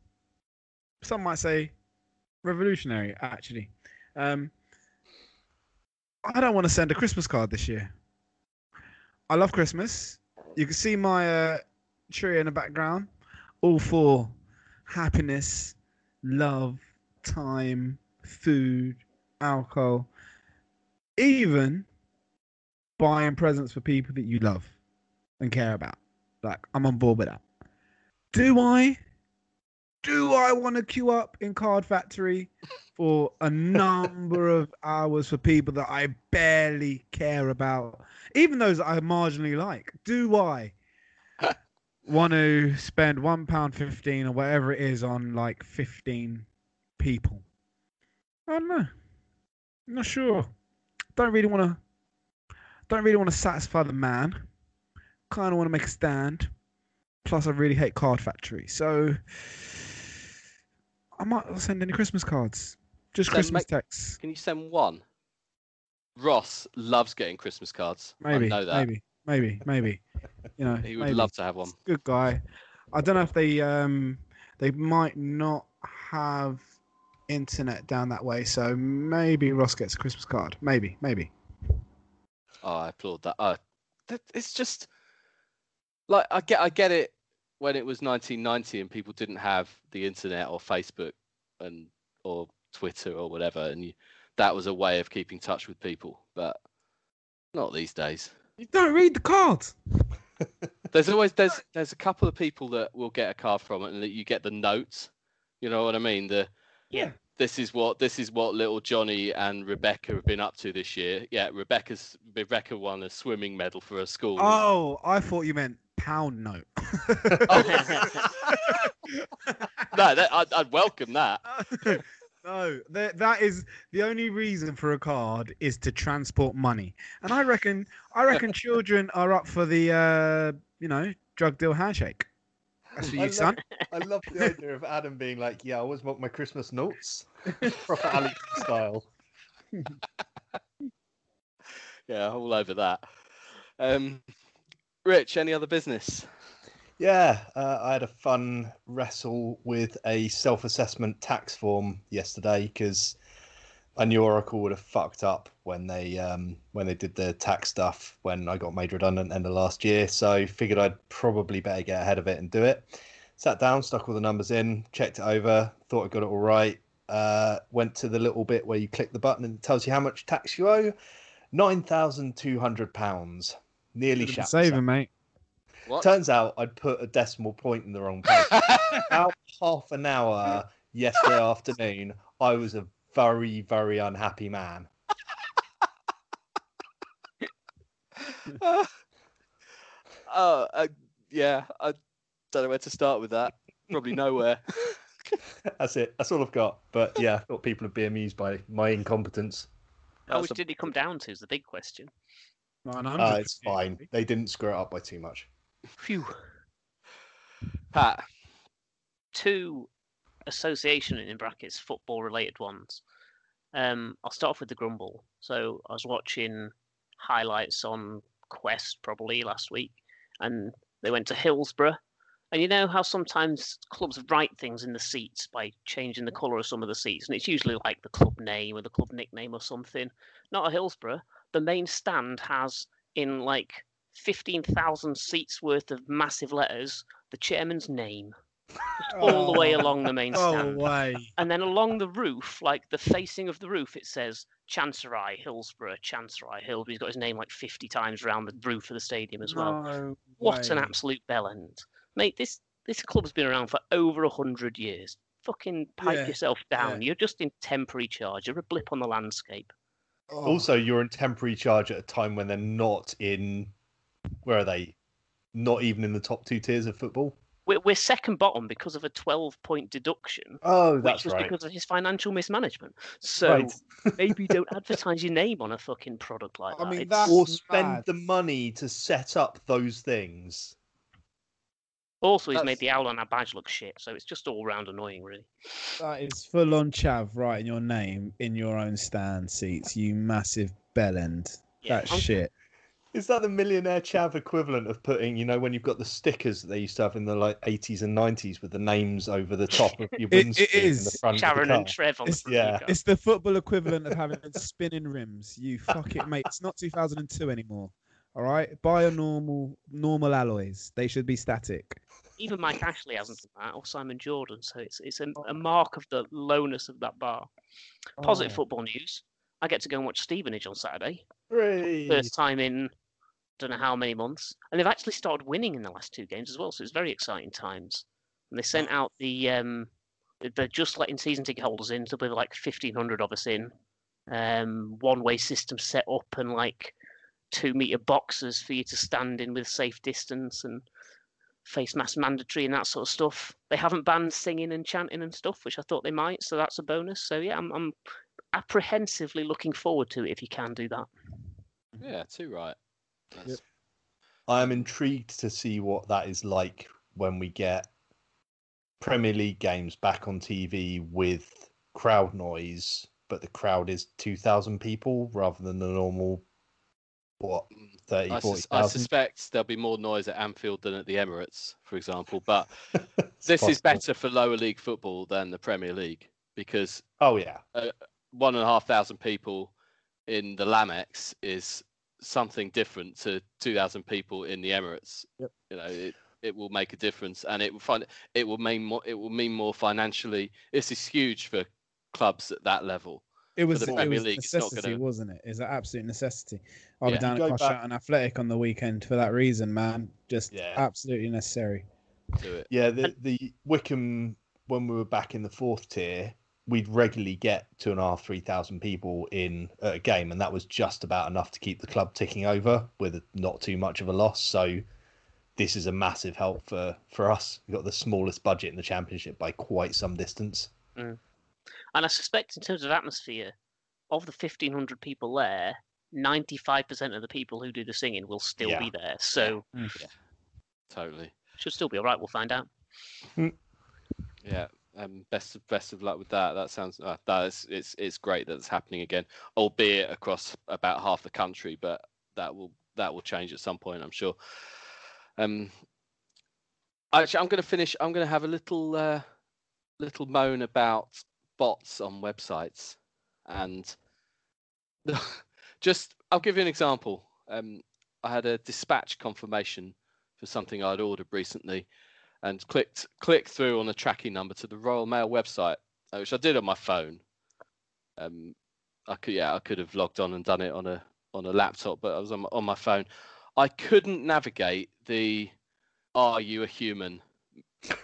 Some might say revolutionary, actually. Um, I don't want to send a Christmas card this year. I love Christmas. You can see my uh, tree in the background, all for happiness, love, time, food, alcohol, even buying presents for people that you love and care about. Like, I'm on board with that. Do I? Do I want to queue up in Card Factory for a number of hours for people that I barely care about, even those that I marginally like? Do I want to spend one pound fifteen or whatever it is on like fifteen people? I don't know. I'm not sure. Don't really want to don't really want to satisfy the man. Kind of want to make a stand. Plus, I really hate Card Factory, so I might not send any Christmas cards. Just Send Christmas make- texts. Can you send one? Ross loves getting Christmas cards. Maybe, I know that. maybe, maybe, maybe. You know, He would maybe. love to have one. Good guy. I don't know if they um they might not have internet down that way, so maybe Ross gets a Christmas card. Maybe, maybe. Oh, I applaud that. Uh, that it's just like I get I get it when it was 1990 and people didn't have the internet or Facebook and or Twitter or whatever, and you, that was a way of keeping touch with people. But not these days. You don't read the cards. There's always there's there's a couple of people that will get a card from it, and that you get the notes. You know what I mean? The Yeah. this is what this is what little Johnny and Rebecca have been up to this year. Yeah, Rebecca's Rebecca won a swimming medal for her school. Oh, I thought you meant pound note. Oh. no, that, I'd, I'd welcome that. No, that that is the only reason for a card is to transport money, and I reckon I reckon children are up for the uh, you know drug deal handshake. That's for I you, love- son. I love the idea of Adam being like, "Yeah, I always want my Christmas notes, proper Ali style." Yeah, all over that. Um, Rich, any other business? Yeah, uh, I had a fun wrestle with a self-assessment tax form yesterday because I knew Oracle would have fucked up when they um, when they did the tax stuff when I got made redundant end of last year. So figured I'd probably better get ahead of it and do it. Sat down, stuck all the numbers in, checked it over, thought I got it all right. Uh, went to the little bit where you click the button and it tells you how much tax you owe. Nine thousand two hundred pounds. Nearly shat. Saving, mate. What? Turns out I'd put a decimal point in the wrong place. About half an hour yesterday afternoon, I was a very, very unhappy man. oh, uh, yeah. I don't know where to start with that. Probably nowhere. That's it. That's all I've got. But yeah, I thought people would be amused by my incompetence. How much a- did it come down to? Is the big question. Uh, it's fine. They didn't screw it up by too much. Phew. Pat, Two association in brackets football related ones. Um, I'll start off with the grumble. So I was watching highlights on Quest probably last week, and they went to Hillsborough. And you know how sometimes clubs write things in the seats by changing the colour of some of the seats, and it's usually like the club name or the club nickname or something. Not at Hillsborough. The main stand has in like fifteen thousand seats worth of massive letters the chairman's name all the way oh. along the main stand. Oh stand. way! And then along the roof, like the facing of the roof, it says Chansiri, Hillsborough, Chansiri, Hillsborough. He's got his name like 50 times around the roof of the stadium as well. No What an way. absolute bellend. Mate, this, this club's been around for over a 100 years. Fucking pipe Yeah, yourself down. yeah. You're just in temporary charge. You're a blip on the landscape. Oh. Also, you're in temporary charge at a time when they're not in. Where are they? Not even in the top two tiers of football. We're, we're second bottom because of a 12 point deduction. Oh, Which was because of his financial mismanagement. So Right. maybe don't advertise your name on a fucking product like I that. mean, that's Or spend mad. the money to set up those things. Also, he's That's- made the owl on our badge look shit, so it's just all round annoying, really. That is full on chav writing your name in your own stand seats. You massive bellend. Yeah, That's I'm- shit. Is that the millionaire chav equivalent of putting, you know, when you've got the stickers that they used to have in the like 80s and 90s with the names over the top of your It- it windscreen in the front Sharon of the and car? Trev on the It's- front of yeah. It's the football equivalent of having spinning rims. You fuck it, mate. It's not 2002 anymore. All right, buy a normal normal alloys. They should be static. Even Mike Ashley hasn't done that, or Simon Jordan, so it's it's a, a mark of the lowness of that bar. Positive Oh. football news. I get to go and watch Stevenage on Saturday. Hooray. First time in don't know how many months. And they've actually started winning in the last two games as well, so it's very exciting times. And they sent out the um they- they're just letting season ticket holders in, so there'll be like fifteen hundred of us in. Um one way system set up and like two meter boxes for you to stand in with safe distance and face mask mandatory and that sort of stuff. They haven't banned singing and chanting and stuff, which I thought they might, so that's a bonus. So yeah, I'm I'm apprehensively looking forward to it if you can do that. yeah, too right. I am intrigued to see what that is like when we get Premier League games back on TV with crowd noise, but the crowd is 2,000 people rather than the normal, what, 30, I, sus- I suspect there'll be more noise at Anfield than at the Emirates, for example. But this is better for lower league football than the Premier League. because Oh yeah. Uh, one and a half thousand people in the Lamex is something different to two thousand people in the Emirates. Yep. You know, it, it will make a difference, and it will find it will mean more. It will mean more financially. This is huge for clubs at that level. It was the it was League, necessity, gonna- wasn't it? It's an absolute necessity. I was Yeah. down You at go Cosh back- and Athletic on the weekend for that reason, man. Just Yeah. absolutely necessary. To it. Yeah, the the Wycombe when we were back in the fourth tier, we'd regularly get two and a half, three thousand people in a game, and that was just about enough to keep the club ticking over with not too much of a loss. So this is a massive help for for us. We've got the smallest budget in the championship by quite some distance. Mm. And I suspect, in terms of atmosphere, of the 1,500 people there, 95% of the people who do the singing will still Yeah. be there. So Totally. should still be all right. We'll find out. Yeah. Um, best of best of luck with that. That sounds uh, that is it's it's great that it's happening again, albeit across about half the country, but that will that will change at some point, I'm sure. Um, actually, I'm going to finish. I'm going to have a little uh, little moan about bots on websites, and just I'll give you an example. Um, I had a dispatch confirmation for something I'd ordered recently, and clicked clicked through on a tracking number to the Royal Mail website, uh, which I did on my phone. Um, I could yeah I could have logged on and done it on a on a laptop, but I was on my, on my phone. I couldn't navigate the "Are you a human?"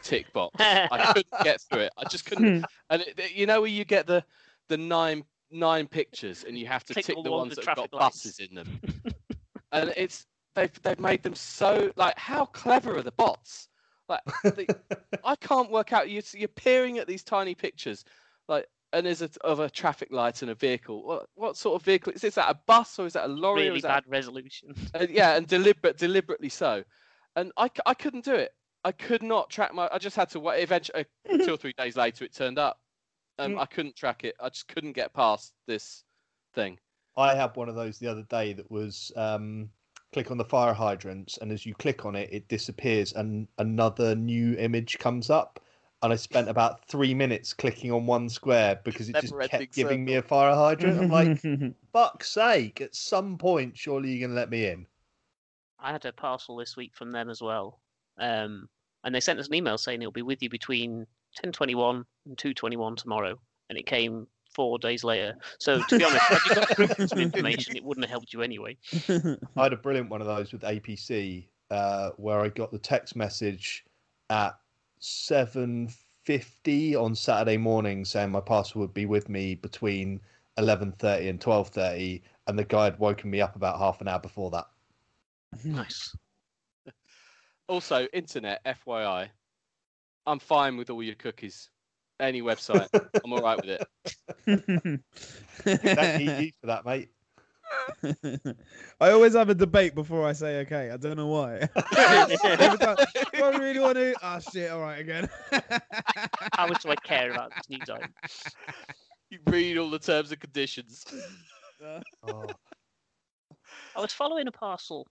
tick box. I couldn't get through it. I just couldn't. And it, it- you know where you get the the nine nine pictures and you have to Tick tick the the ones with that have got lights. buses in them. and it's they've they've made them so like how clever are the bots? Like the, I can't work out. You you're peering at these tiny pictures, like and there's a of a traffic light and a vehicle. What what sort of vehicle is, is that? A bus or is that a lorry? or really is that bad resolution. uh, yeah, and deliberate, deliberately so. And I, I couldn't do it. I could not track my. I just had to wait. Eventually, uh, two or three days later, it turned up. Um, I couldn't track it. I just couldn't get past this thing. I had one of those the other day that was um, click on the fire hydrants, and as you click on it, it disappears, and another new image comes up. And I spent about three minutes clicking on one square because it just Never-ending kept giving me a fire hydrant. I'm like, fuck's sake! At some point, surely you're gonna let me in. I had a parcel this week from them as well. Um, and they sent us an email saying it'll be with you between 10:21 and 2:21 tomorrow, and it came four days later. So to be honest, had you got some information, it wouldn't have helped you anyway. I had a brilliant one of those with APC uh, where I got the text message at 7.50 on Saturday morning saying my parcel would be with me between 11.30 and 12.30 and the guy had woken me up about half an hour before that. Nice. Also, internet, FYI, I'm fine with all your cookies. Any website, I'm all right with it. Thank you for that, mate. I always have a debate before I say okay. I don't know why. Do I really want to? Ah, shit. All right, again. How much do I care about this news item? You read all the terms and conditions. Oh, I was following a parcel.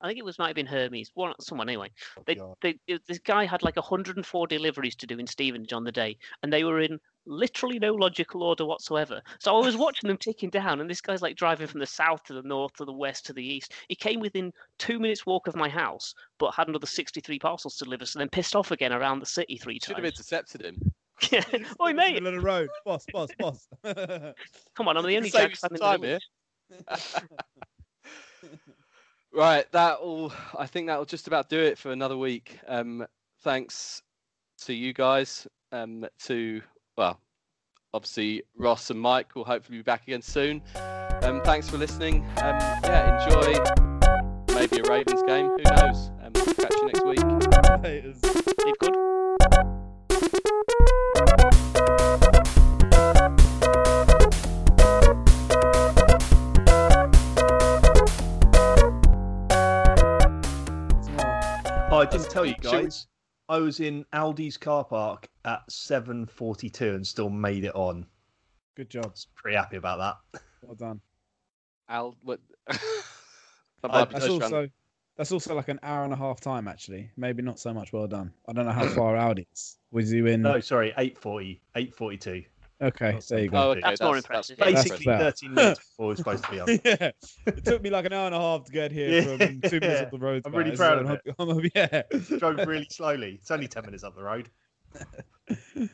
I think it was might have been Hermes, one someone anyway. They, God. they, this guy had like 104 deliveries to do in Stevenage on the day, and they were in literally no logical order whatsoever. So I was watching them ticking down, and this guy's like driving from the south to the north to the west to the east. He came within two minutes walk of my house, but had another 63 parcels to deliver, so then pissed off again around the city three Should have intercepted him. Yeah. Oi, mate, Middle of the road, boss, boss, boss. come on, I'm the only Save jack some time here. Eh? Village. Right, that will. I think that will just about do it for another week. Um, thanks to you guys. Um, to well, obviously Ross and Mike will hopefully be back again soon. Um, thanks for listening. Um, yeah, enjoy maybe a Ravens game. Who knows? Um, catch you next week. Haters. Leave good. Oh, I didn't tell you Should we- guys. I was in Aldi's car park at 7.42 and still made it on. Good job. I was pretty happy about that. Well done. Al, what? That I- might be That's just run- also that's also like an hour and a half time actually. Maybe not so much well done. I don't know how far out it is. Was you in? No, sorry, 8.40. 8.42. Okay, there you go. Oh, okay. That's more impressive. That's Basically, fair. 13 minutes before we're supposed to be on. yeah, it took me like an hour and a half to get here Yeah. from two minutes up the road. I'm really guys, proud so of I'm- I'm- yeah. Drove really slowly. It's only 10 minutes up the road.